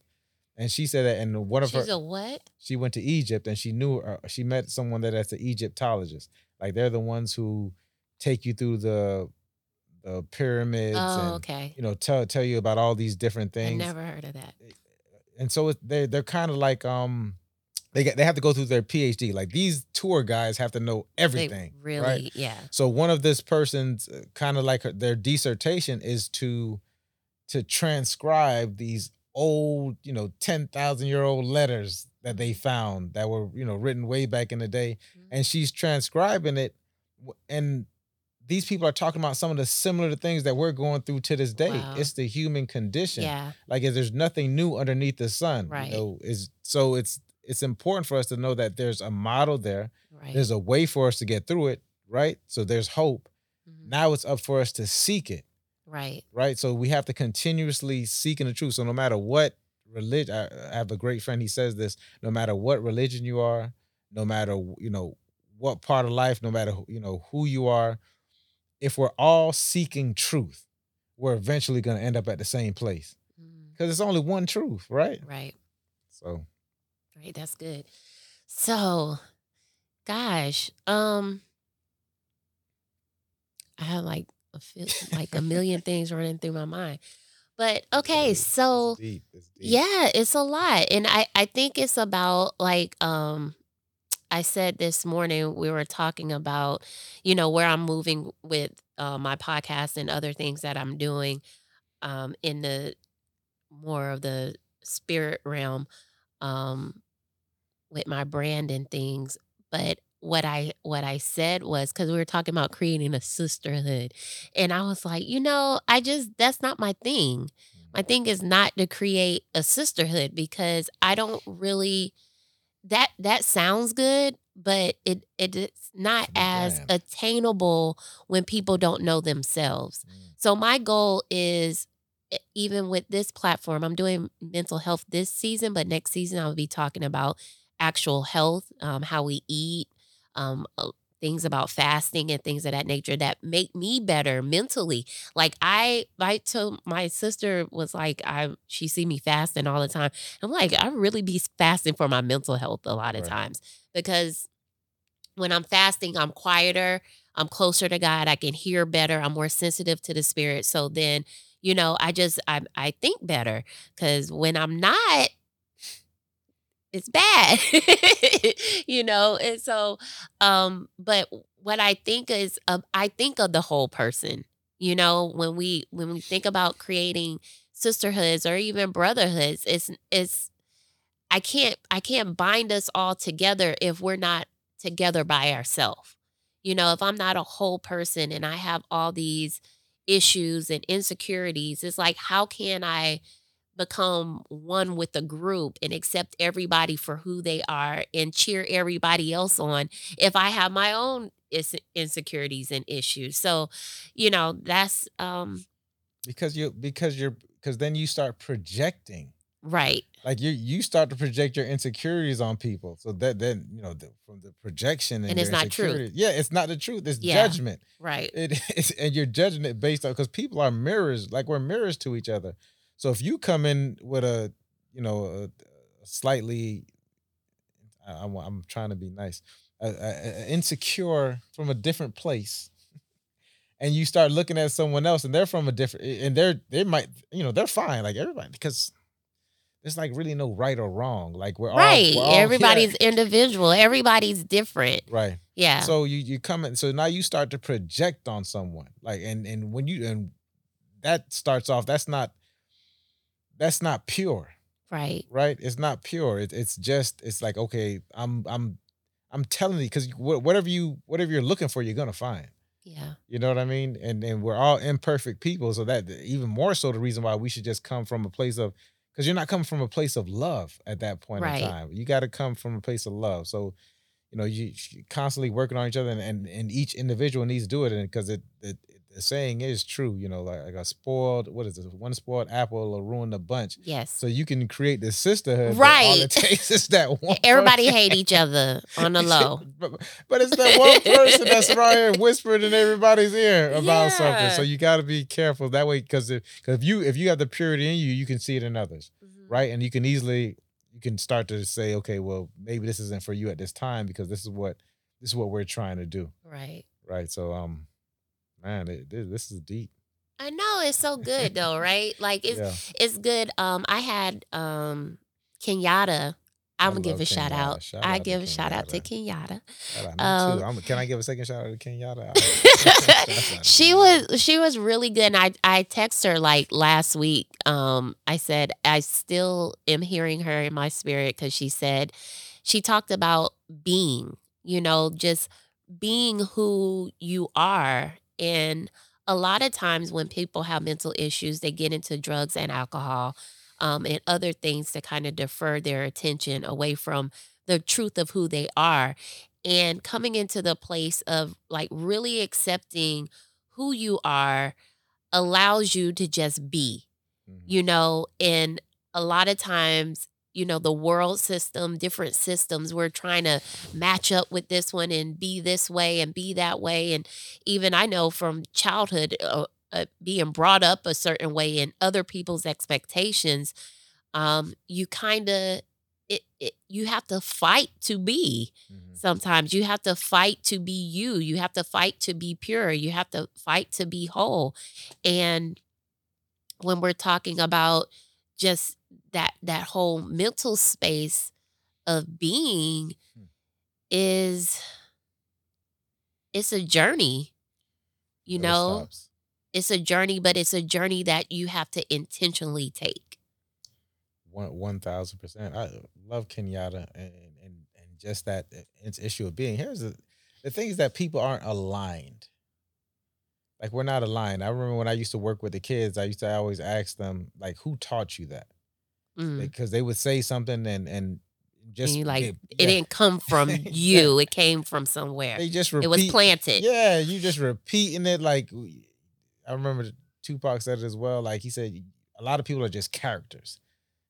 and she said that, and one of She's her a what? she went to Egypt and she knew uh, she met someone that that's an Egyptologist. Like they're the ones who take you through the the pyramids Oh, and okay. you know tell tell you about all these different I things. never heard of that. And so it, they they're kind of like um they get they have to go through their PhD. Like these tour guys have to know everything. They really, right? yeah. So one of this person's kind of like her, their dissertation is to to transcribe these old, you know, 10,000 year old letters that they found that were, you know, written way back in the day Mhm. and she's transcribing it and these people are talking about some of the similar things that we're going through to this day. Wow. It's the human condition. Yeah. Like if there's nothing new underneath the sun. Right. You know, is so it's it's important for us to know that there's a model there. Right. There's a way for us to get through it, right? So there's hope. Mhm. Now it's up for us to seek it, Right. right? So we have to continuously seek in the truth. So no matter what religion, I, I have a great friend. He says this: no matter what religion you are, no matter you know what part of life, no matter you know who you are, if we're all seeking truth, we're eventually going to end up at the same place because it's only one truth, right? Right. So Right. That's good. So, gosh, um, I have like a feel, like a million things running through my mind. But okay, so it's deep. It's deep. yeah, it's a lot. And I I think it's about like um I said this morning we were talking about, you know, where I'm moving with uh, my podcast and other things that I'm doing um in the more of the spirit realm um with my brand and things. But what I what I said was because we were talking about creating a sisterhood. And I was like, you know, I just that's not my thing. My thing is not to create a sisterhood because I don't really that that sounds good, but it it it's not as brand. attainable when people don't know themselves. Mm. So my goal is even with this platform, I'm doing mental health this season, but next season I'll be talking about actual health, um, how we eat, um, uh, things about fasting and things of that nature that make me better mentally. Like I, I told my sister was like, I she see me fasting all the time. I'm like, I really be fasting for my mental health a lot of Right. times because when I'm fasting, I'm quieter. I'm closer to God. I can hear better. I'm more sensitive to the spirit. So then, you know, I just I I think better because when I'm not, it's bad. you know, and so um, but what I think is um, I think of the whole person. You know, when we when we think about creating sisterhoods or even brotherhoods, it's it's I can't I can't bind us all together if we're not together by ourselves. You know, if I'm not a whole person and I have all these issues and insecurities, it's like how can I become one with the group and accept everybody for who they are and cheer everybody else on if I have my own is- insecurities and issues. So, you know, that's um because you because you're because then you start projecting right. like you you start to project your insecurities on people so that then you know the, from the projection and, And it's not insecurity- yeah it's not the truth it's Yeah. judgment Right. it is and you're judging it based on because people are mirrors like we're mirrors to each other so if you come in with a you know a, a slightly I, I'm, I'm trying to be nice a, a, insecure from a different place and you start looking at someone else and they're from a different and they're they might you know they're fine like everybody because there's like really no right or wrong like we're all right. we're all here- Everybody's individual. Everybody's different. right Yeah. so you you come in so now you start to project on someone like and and when you and that starts off that's not that's not pure right. right it's not pure it, it's just it's like okay i'm i'm i'm telling you because whatever you whatever you're looking for you're gonna find Yeah. you know what i mean and and we're all imperfect people so that even more so the reason why we should just come from a place of because you're not coming from a place of love at that point Right. in time you got to come from a place of love so you know you constantly working on each other and and, and each individual needs to do it and because it, it the saying is true you know like, like a spoiled what is it one spoiled apple will ruin the bunch Yes. so you can create this sisterhood but all it Right. takes is that one Everybody person- hate each other on the low. but, but it's that one person that's right here whispering in everybody's ear about something. So you got to be careful that way because if, 'cause if you if you have the purity in you, you can see it in others, Mhm. right? And you can easily you can start to say, okay, well maybe this isn't for you at this time because this is what this is what we're trying to do, Right. right? So um, man, it, this, is deep. I know it's so good though, right? Like it's yeah, it's good. Um, I had um Kenyatta. I'm gonna give a shout out. Shout I out give a shout out to Kenyatta. Out, Um, too. I'm, can I give a second shout out to Kenyatta? Shout out to she was she was really good. And I I text her like last week. Um, I said I still am hearing her in my spirit because she said she talked about being, you know, just being who you are. And a lot of times when people have mental issues, they get into drugs and alcohol um, and other things to kind of defer their attention away from the truth of who they are. And coming into the place of like really accepting who you are allows you to just be Mhm. you know and a lot of times you know the world system different systems. We're trying to match up with this one and be this way and be that way. And even i know from childhood uh, uh, being brought up a certain way and other people's expectations um you kind of it, it you have to fight to be Mhm. sometimes. You have to fight to be you. You have to fight to be pure. You have to fight to be whole. And when we're talking about just that that whole mental space of being Hmm. is it's a journey you Never know stops. it's a journey but it's a journey that you have to intentionally take One one thousand percent. I love Kenyatta and and and just that uh, it's issue of being. Here's the the thing is that people aren't aligned. Like we're not aligned. I remember when I used to work with the kids, I used to always ask them like, "Who taught you that?" Mm, Because they would say something and and just and like it yeah. didn't come from you. It came from somewhere. They just repeat. It was planted. Yeah, you just repeating it like I remember Tupac said it as well. Like he said, a lot of people are just characters.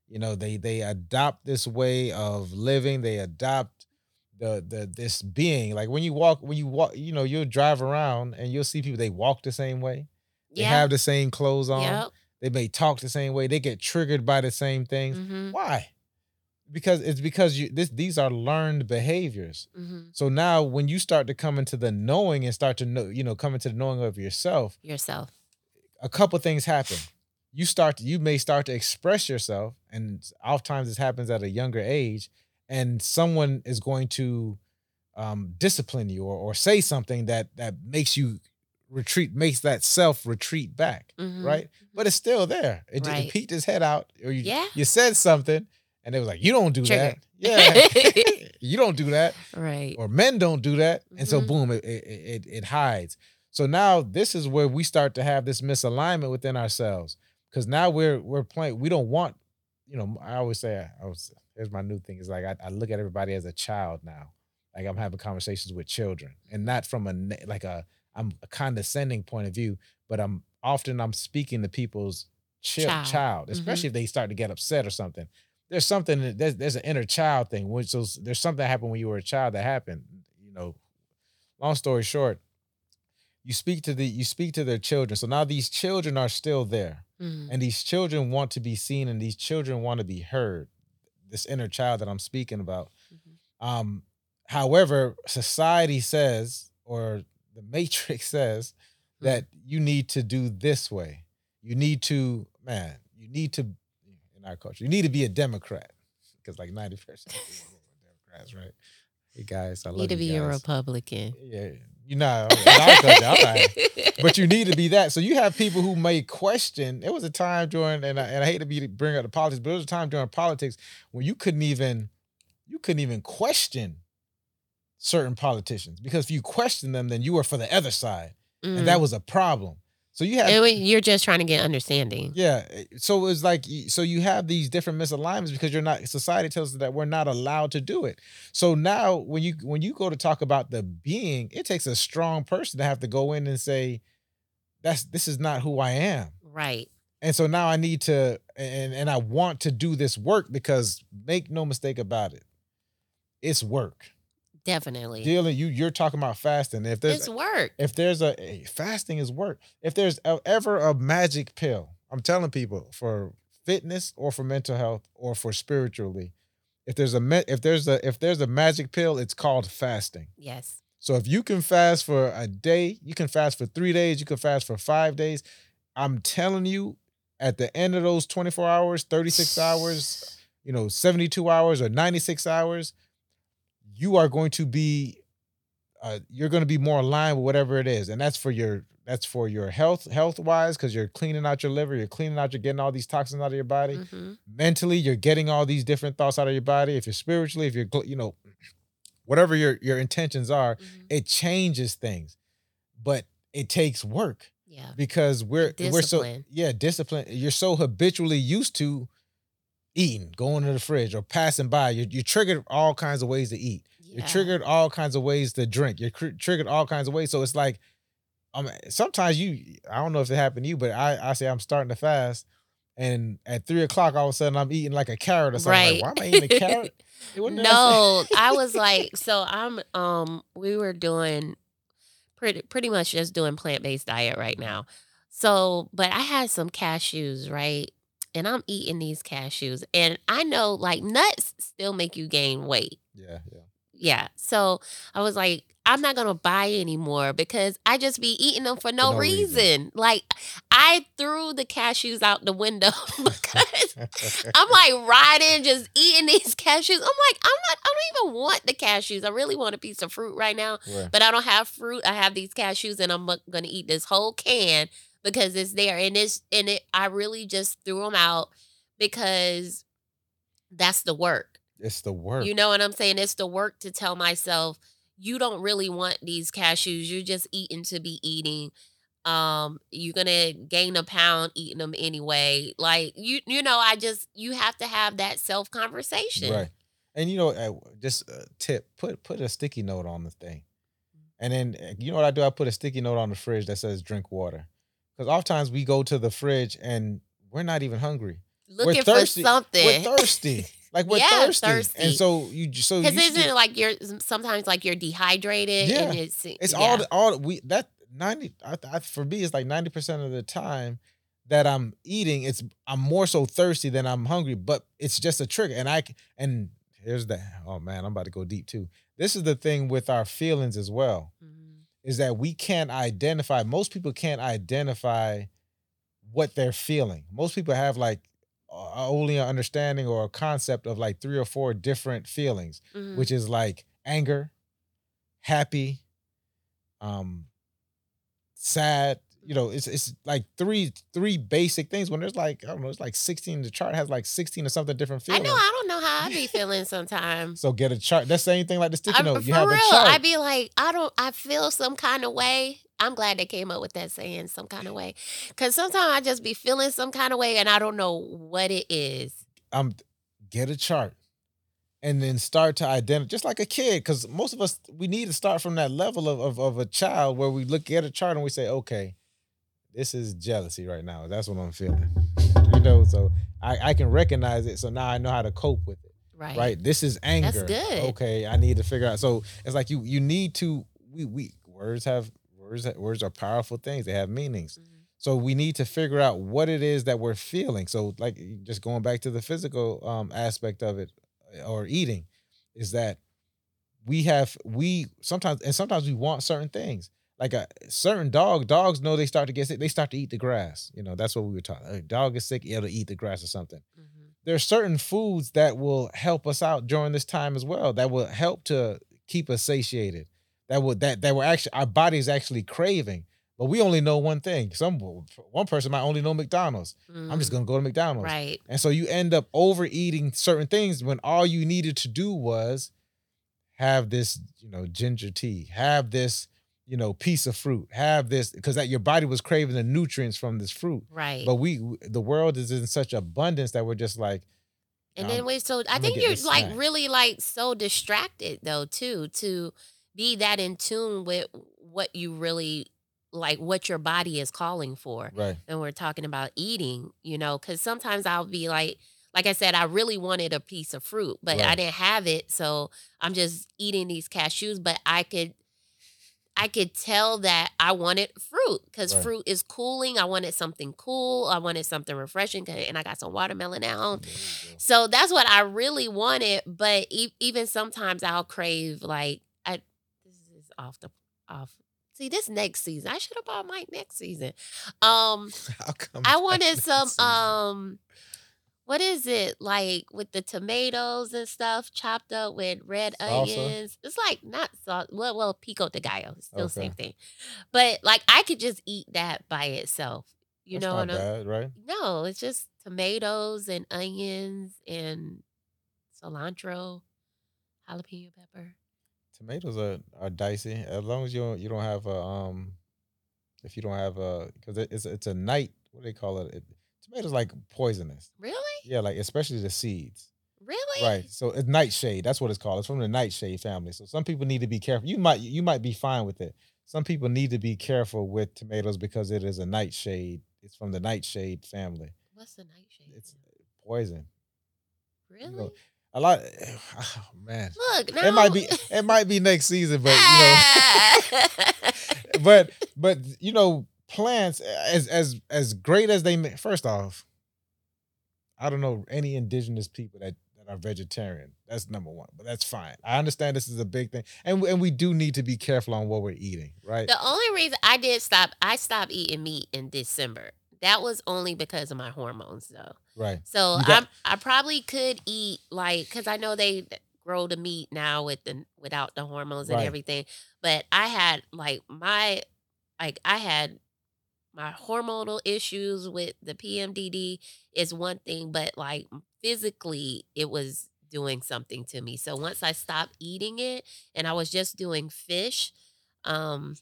You know, they they adopt this way of living. They adopt the the this being. Like when you walk, when you walk, you know, you'll drive around and you'll see people. They walk the same way. They yeah. have the same clothes on. Yep. They may talk the same way. They get triggered by the same things. hmm Why? Because it's because you this these are learned behaviors. hmm So now when you start to come into the knowing and start to know, you know, come into the knowing of yourself, Yourself. a couple things happen. You start to, you may start to express yourself, and oftentimes this happens at a younger age, and someone is going to um, discipline you or, or say something that that makes you retreat, makes that self retreat back, Mhm. right? But it's still there. It, just Right. it peeked its head out, or you Yeah. you said something, and it was like, you don't do Trigger. that. Yeah, you don't do that Right. or men don't do that and so Mhm. boom it, it it it hides so now this is where we start to have this misalignment within ourselves because now we're we're playing we don't want you know i always say i was here's my new thing is like I, I look at everybody as a child now like i'm having conversations with children and not from a like a i'm a condescending point of view but i'm often i'm speaking to people's chi- Child. child, Mhm. especially if they start to get upset or something there's something there's, there's an inner child thing which is there's something that happened when you were a child that happened you know long story short you speak to the you speak to their children so now these children are still there Mhm. and these children want to be seen and these children want to be heard this inner child that i'm speaking about Mhm. um however society says or the matrix says hmm. that you need to do this way you need to man you need to in our culture you need to be a democrat because like 90% of people are democrats right hey guys i love Need to you be a. Republican. yeah you know in our culture, all right but you need to be that. So you have people who may question. There was a time during, and I, and I hate to be bring up the politics, but there was a time during politics when you couldn't even, you couldn't even question certain politicians because if you question them, then you were for the other side, and that Mm. was a problem. So you have, And when you're just trying to get understanding. yeah. eh, So it's like, so you have these different misalignments because you're not. Society tells us that we're not allowed to do it. So now, when you when you go to talk about the being, it takes a strong person to have to go in and say, "That's this is not who I am." Right. And so now I need to, and and I want to do this work because make no mistake about it, it's work. Definitely. Dealing you, you're talking about fasting. If there's it's work. if there's a, a- fasting is work if there's a, ever a magic pill i'm telling people for fitness or for mental health or for spiritually if there's a if there's a if there's a magic pill it's called fasting Yes. so if you can fast for a day you can fast for three days you can fast for five days i'm telling you at the end of those 24 hours 36 hours you know 72 hours or 96 hours you are going to be uh, you're going to be more aligned with whatever it is and that's for your that's for your health health wise because you're cleaning out your liver you're cleaning out you're getting all these toxins out of your body. Hmm mentally you're getting all these different thoughts out of your body. If you're spiritually if you're you know whatever your your intentions are hmm it changes things but it takes work Yeah. because we're we're so yeah discipline you're so habitually used to eating going to the fridge or passing by you're, you're triggered all kinds of ways to eat yeah. you're triggered all kinds of ways to drink. You're cr- triggered all kinds of ways. So it's like, um, sometimes you, I don't know if it happened to you, but I, I say I'm starting to fast, and at three o'clock, all of a sudden I'm eating like a carrot or something. Right. Like, Why am I eating a carrot? It wasn't that- no, I was like, so I'm um we were doing pretty pretty much just doing plant-based diet right now. So, but I had some cashews, right? And I'm eating these cashews and I know like nuts still make you gain weight. yeah, yeah. Yeah. So, I was like I'm not going to buy anymore because I just be eating them for no, no reason. reason. Like I threw the cashews out the window because I'm like riding, just eating these cashews. I'm like, I'm not, I don't even want the cashews. I really want a piece of fruit right now, Where- but I don't have fruit. I have these cashews and I'm uh, gonna eat this whole can because it's there. And it's, and it, I really just threw them out because that's the work. it's the work. You know what I'm saying? It's the work to tell myself, you don't really want these cashews. You're just eating to be eating. Um, you're gonna gain a pound eating them anyway. Like you, you know, I just you have to have that self conversation. Right. And you know, just a tip: put put a sticky note on the thing, and then uh, you know what I do? I put a sticky note on the fridge that says "drink water," because oftentimes we go to the fridge and we're not even hungry. Looking thirsty. for something. We're thirsty, like we're Yeah, thirsty. thirsty. and so you so Because isn't should- it like you're sometimes like you're dehydrated Yeah. and it's it's yeah. all the- all we that ninety I, I, for me it's like ninety percent of the time that I'm eating it's I'm more so thirsty than I'm hungry, but it's just a trigger. And I and here's the oh man I'm about to go deep too. This is the thing with our feelings as well Mhm. Is that we can't identify. Most people can't identify what they're feeling. Most people have like only an understanding or a concept of like three or four different feelings Mhm. which is like anger, happy, um, sad. You know, it's it's like three three basic things. When there's like I don't know, it's like sixteen. The chart has like sixteen or something different I feelings. know I don't know how I be feeling sometimes. So get a chart. That's the same thing like the sticky I'm, note. for You have real, a chart. I be like, I don't, I feel some kind of way. I'm glad they came up with that saying, some kind of way, because sometimes I just be feeling some kind of way and I don't know what it is. um get a chart and then start to identify just like a kid because most of us we need to start from that level of, of of a child where we look at a chart and we say okay this is jealousy right now that's what i'm feeling you know so i i can recognize it so now i know how to cope with it Right. right this is anger That's good. okay i need to figure out so it's like you you need to we we words have words words are powerful things they have meanings Mhm. so we need to figure out what it is that we're feeling. So like just going back to the physical um aspect of it uh, or eating is that we have we sometimes and sometimes we want certain things. Like a certain dog, dogs know they start to get sick, they start to eat the grass. You know, that's what we were talking. A dog is sick, it'll eat the grass or something. Mhm. There are certain foods that will help us out during this time as well, that will help to keep us satiated. That would that that we're actually our body is actually craving. But we only know one thing. Some one person might only know McDonald's. I'm just Mhm. gonna go to McDonald's. Right. And so you end up overeating certain things when all you needed to do was have this, you know, ginger tea, have this, you know, piece of fruit, have this, because that your body was craving the nutrients from this fruit. Right. But we, the world is in such abundance that we're just like, And Um, then we so I think you're like snack. really like so distracted though too to be that in tune with what you really like what your body is calling for. right, And we're talking about eating, you know, cuz sometimes I'll be like like I said I really wanted a piece of fruit, but I didn't have it, so I'm just eating these cashews, but I could I could tell that I wanted fruit because Right. fruit is cooling. I wanted something cool. I wanted something refreshing, and I got some watermelon at home. There you go. So that's what I really wanted. But e- even sometimes I'll crave like I. This is off the off. See this next season. I should have bought Mike next season. Um, How come I wanted some. season? Um, what is it like with the tomatoes and stuff chopped up with red Salsa? onions? It's like not salt. Well, well, pico de gallo. It's still Okay. same thing. But like I could just eat that by itself. You That's know what I'm bad, right? no, it's just tomatoes and onions and cilantro, jalapeno pepper. Tomatoes are, are dicey as long as you don't, you don't have a um if you don't have a because it, it's it's a night what do they call it? it tomatoes like poisonous Really? yeah like especially the seeds Really? right so it's nightshade that's what it's called it's from the nightshade family so some people need to be careful you might you might be fine with it some people need to be careful with tomatoes because it is a nightshade it's from the nightshade family What's the nightshade? it's poison really? know, a lot oh, man Look, it might be it might be next season but you know but but you know plants as as as great as they may first off i don't know any indigenous people that that are vegetarian that's number one but that's fine i understand this is a big thing and and we do need to be careful on what we're eating right the only reason I did stop, I stopped eating meat in December. That was only because of my hormones, though. right So got- I'm, I probably could eat like because I know they grow the meat now with the without the hormones and Right. everything. But I had like my like I had my hormonal issues with the PMDD is one thing, but like physically it was doing something to me. So once I stopped eating it and I was just doing fish, um,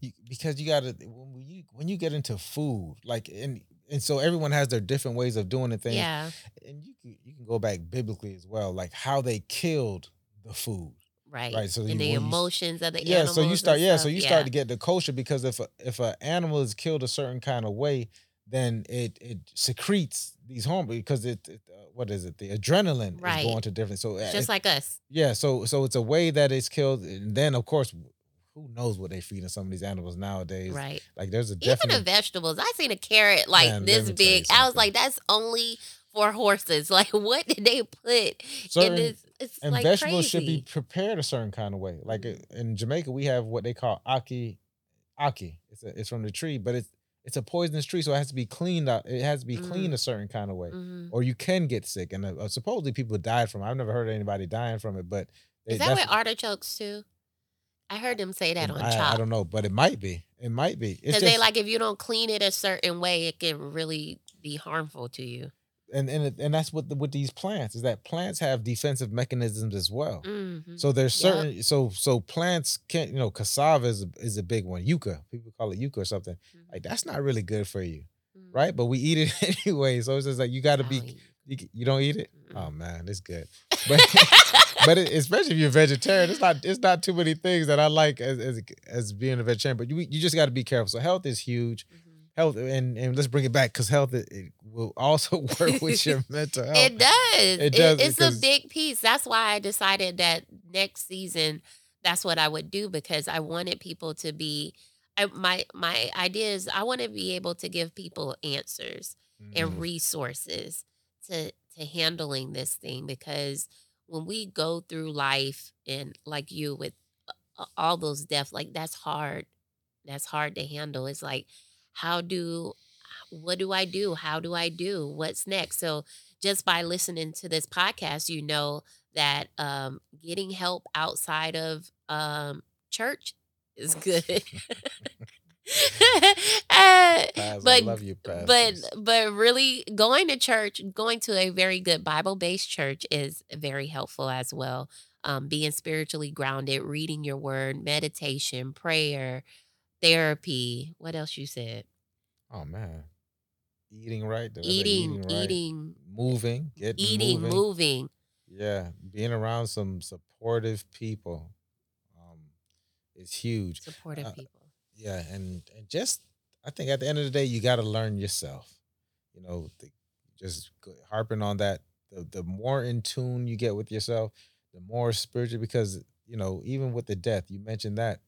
you, because you gotta when you when you get into food like and and so everyone has their different ways of doing the thing Yeah. And you can you can go back biblically as well, like how they killed the food. Right. Right, so you- the when you- emotions of the yeah, so you start yeah, so you start to get the kosher because if a, if an animal is killed a certain kind of way, then it it secretes these hormones because it, it uh, what is it the adrenaline Right. is going to different so uh, just it- like us. yeah so so it's a way that it's killed and then of course who knows what they feeding some of these animals nowadays Right. like there's a Even the vegetables. I seen a carrot like Man, this me tell you big. I was like, that's only for horses. Like, what did they put certain in this? It's and like vegetables crazy. should be prepared a certain kind of way like Mhm. uh, in Jamaica we have what they call aki aki it's a, it's from the tree but it's it's a poisonous tree so it has to be cleaned out it has to be cleaned a certain kind of way Mhm. or you can get sick. And uh, supposedly people died from. it. I've never heard of anybody dying from it, but Is that with artichokes too? I heard them say that on I, Chop. I don't know, but it might be. It might be. Because they like if you don't clean it a certain way, it can really be harmful to you. And and and that's what the, with these plants is that plants have defensive mechanisms as well. Mhm. So there's Yep. certain so so plants can't you know cassava is a, is a big one. Yucca people call it yucca or something. Mhm. Like that's not really good for you, Mhm. right? But we eat it anyway. So it's just like you got to be you, you don't eat it. Oh man, it's good. But but it, especially if you're vegetarian, it's not it's not too many things that I like as as, as being a vegetarian. But you you just got to be careful. So health is huge. Health and and let's bring it back because health it, it will also work with your mental health. It does. It does, it's a big piece. That's why I decided that next season, that's what I would do because I wanted people to be. I, my my idea is I want to be able to give people answers and Mm, resources to to handling this thing because when we go through life and like you with uh, all those deaths like that's hard that's hard to handle it's like how do what do i do? How do i do? What's next? So just by listening to this podcast you know that um getting help outside of um church is good. Uh, Paz, but you, but but really going to church going to a very good bible-based church is very helpful as well. Um, being spiritually grounded reading your word meditation prayer therapy what else you said oh man, eating right, say eating right? eating moving, getting eating moving. moving Yeah, being around some supportive people, um, is huge. supportive Uh, people Yeah, and and just I think at the end of the day, you got to learn yourself. You know, the, just harping on that. The the more in tune you get with yourself, the more spiritual. Because you know, even with the death, you mentioned that,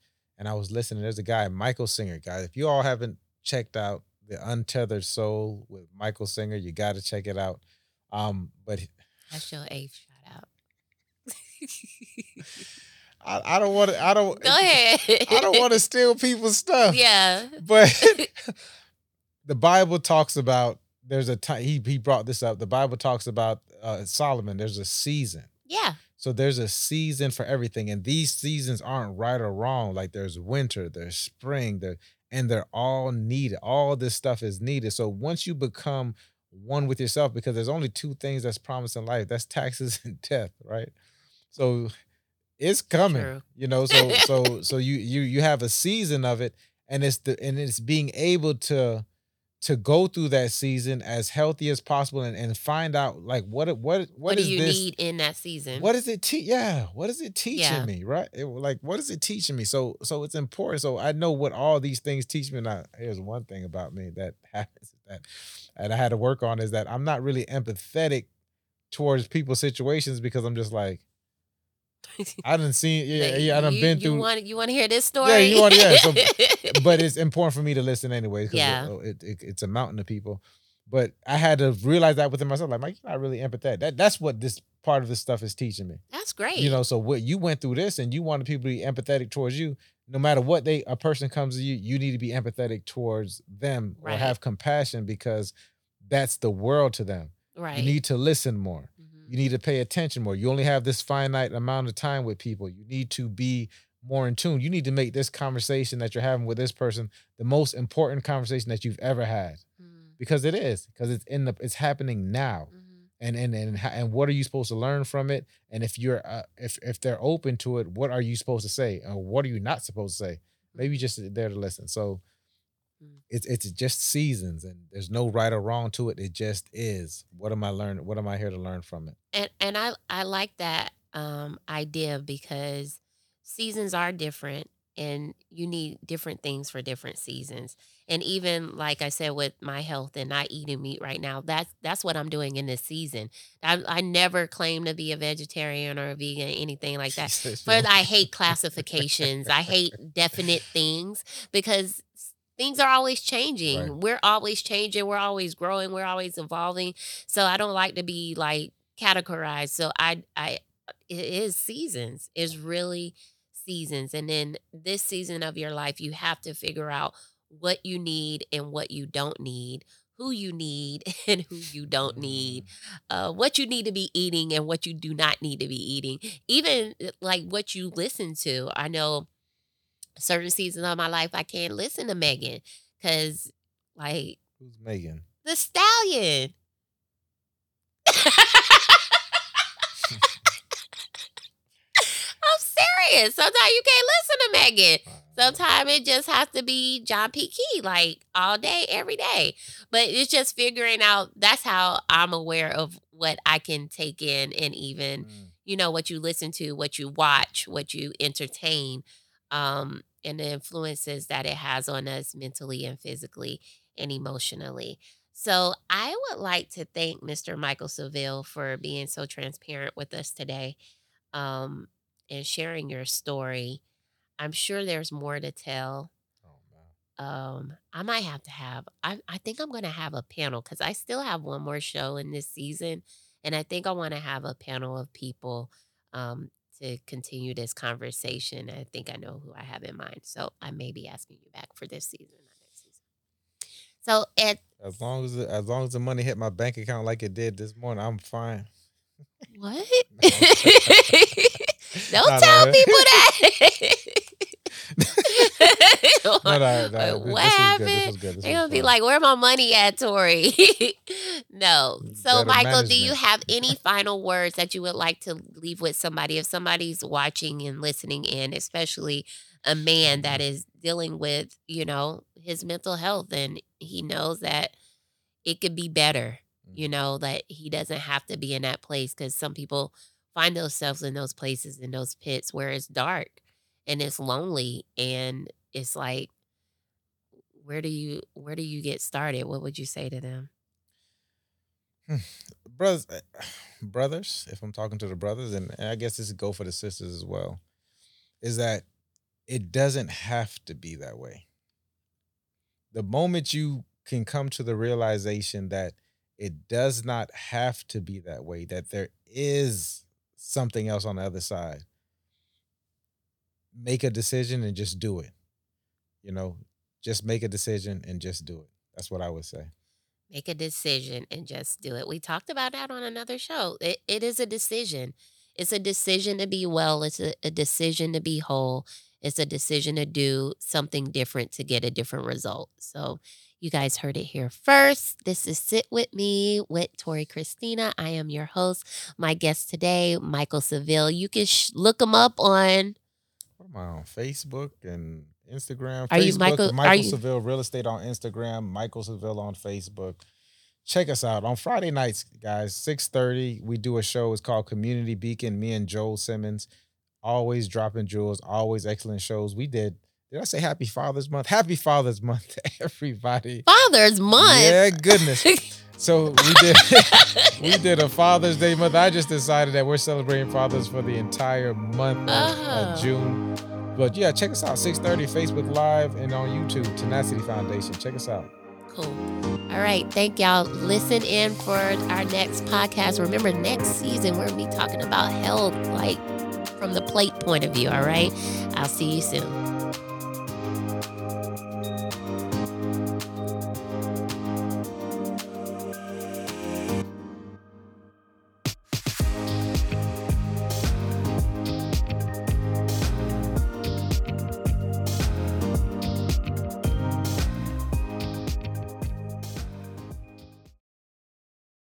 and I was listening. There's a guy, Michael Singer, guys. If you all haven't checked out the Untethered Soul with Michael Singer, you got to check it out. Um, but that's your eighth shout out I, I don't want to. I don't. go ahead I don't want to steal people's stuff. yeah but the Bible talks about there's a time he he brought this up. The Bible talks about uh, Solomon. There's a season. yeah So there's a season for everything, and these seasons aren't right or wrong. Like there's winter, there's spring, there, and they're all needed. All this stuff is needed. So once you become one with yourself, because there's only two things that's promised in life: that's taxes and death, right? So it's coming, True. you know. So so so you you you have a season of it, and it's the and it's being able to to go through that season as healthy as possible and, and find out like what what what, what do you this need in that season? what is it teach yeah what is it teaching Yeah. me right? It- like what is it teaching me? So so it's important. So i know what all these things teach me now here's one thing about me that happens that and i had to work on is that i'm not really empathetic towards people's situations because i'm just like i didn't see yeah yeah i done you, been you through want you want to hear this story? Yeah, you wanna- yeah, so- but it's important for me to listen anyway because Yeah. Oh, it, it, it's a mountain of people. But I had to realize that within myself, like, Mike, you're not really empathetic. That that's what this part of this stuff is teaching me. that's great. You know, so what you went through this, and you wanted people to be empathetic towards you. No matter what they a person comes to you, you need to be empathetic towards them Right. or have compassion because that's the world to them. right? You need to listen more. You need to pay attention more. You only have this finite amount of time with people. You need to be more in tune. You need to make this conversation that you're having with this person the most important conversation that you've ever had Mhm. because it is because it's in the it's happening now. Mhm. And and and and what are you supposed to learn from it? And if you're uh, if if they're open to it, what are you supposed to say? Or what are you not supposed to say? Maybe just there to listen. So Mm. It's it's just seasons, and there's no right or wrong to it. It just is. What am I learning? What am I here to learn from it? And and I I like that um idea because seasons are different and you need different things for different seasons. And even like I said with my health and not eating meat right now, that's that's what I'm doing in this season. I I never claim to be a vegetarian or a vegan, anything like that. But. I hate classifications. I hate definite things because things are always changing. Right. We're always changing. We're always growing. We're always evolving. So I don't like to be like categorized. So I I it is seasons. It's really seasons. And then this season of your life, you have to figure out what you need and what you don't need. Who you need and who you don't need uh, what you need to be eating and what you do not need to be eating. Even uh, like what you listen to. I know certain seasons of my life I can't listen to Megan because like Who's Megan? the stallion. I'm serious. Sometimes you can't listen to Megan. Sometimes it just has to be John P. Kee, like all day, every day. But it's just figuring out that's how I'm aware of what I can take in and even, mm, you know, what you listen to, what you watch, what you entertain, um, and the influences that it has on us mentally and physically and emotionally. So I would like to thank Mr. Michael Seville for being so transparent with us today um, and sharing your story. I'm sure there's more to tell. oh. Um, I might have to have. I I think I'm gonna have a panel because I still have one more show in this season, and I think I want to have a panel of people um, to continue this conversation. I think I know who I have in mind, so I may be asking you back for this season, not next season. So at As long as the, as long as the money hit my bank account like it did this morning, I'm fine. what? No. Don't tell people that. No, no, no, Like, what this was good. happened? This was good. This They're gonna be like, "Where my money at, Tori?" no. So, Better Michael, do you have any final words that you would like to leave with somebody? If somebody's watching and listening in, especially a man that Mm-hmm. dealing with, you know, his mental health, and he knows that it could be better. Mm. You know that he doesn't have to be in that place because some people find themselves in those places in those pits where it's dark and it's lonely and it's like where do you where do you get started what would you say to them brothers, eh, brothers. If I'm talking to the brothers, and, and I guess this would go for the sisters as well, is that it doesn't have to be that way. The moment you can come to the realization that it does not have to be that way, that there is something else on the other side, make a decision and just do it. You know, just make a decision and just do it. That's what I would say. make a decision and just do it. We talked about that on another show. It, it is a decision. It's a decision to be well. It's a, a decision to be whole. It's a decision to do something different to get a different result. So you guys heard it here first. This is sit with me with tori christina. I am your host. My guest today michael seville. You can sh- look him up on What am I on Facebook and Instagram? Are you Facebook, Michael- Michael you- Seville Real Estate on Instagram, Michael Seville on Facebook. Check us out on Friday nights, guys. Six thirty, we do a show. It's called Community Beacon. Me and Joel Simmons, always dropping jewels, always excellent shows. We did. Did I say Happy Father's Month? Happy Father's Month to everybody. father's month Yeah, goodness. So we did we did a Father's Day month. I just decided that we're celebrating fathers for the entire month of uh, Uh-huh. June. But yeah, check us out. 6:30 Facebook Live and on YouTube, Tenacity Foundation. Check us out. Cool. All right. Thank y'all. Listen in for our next podcast. Remember, next season, we're going to be talking about health, like from the plate point of view. All right. I'll see you soon.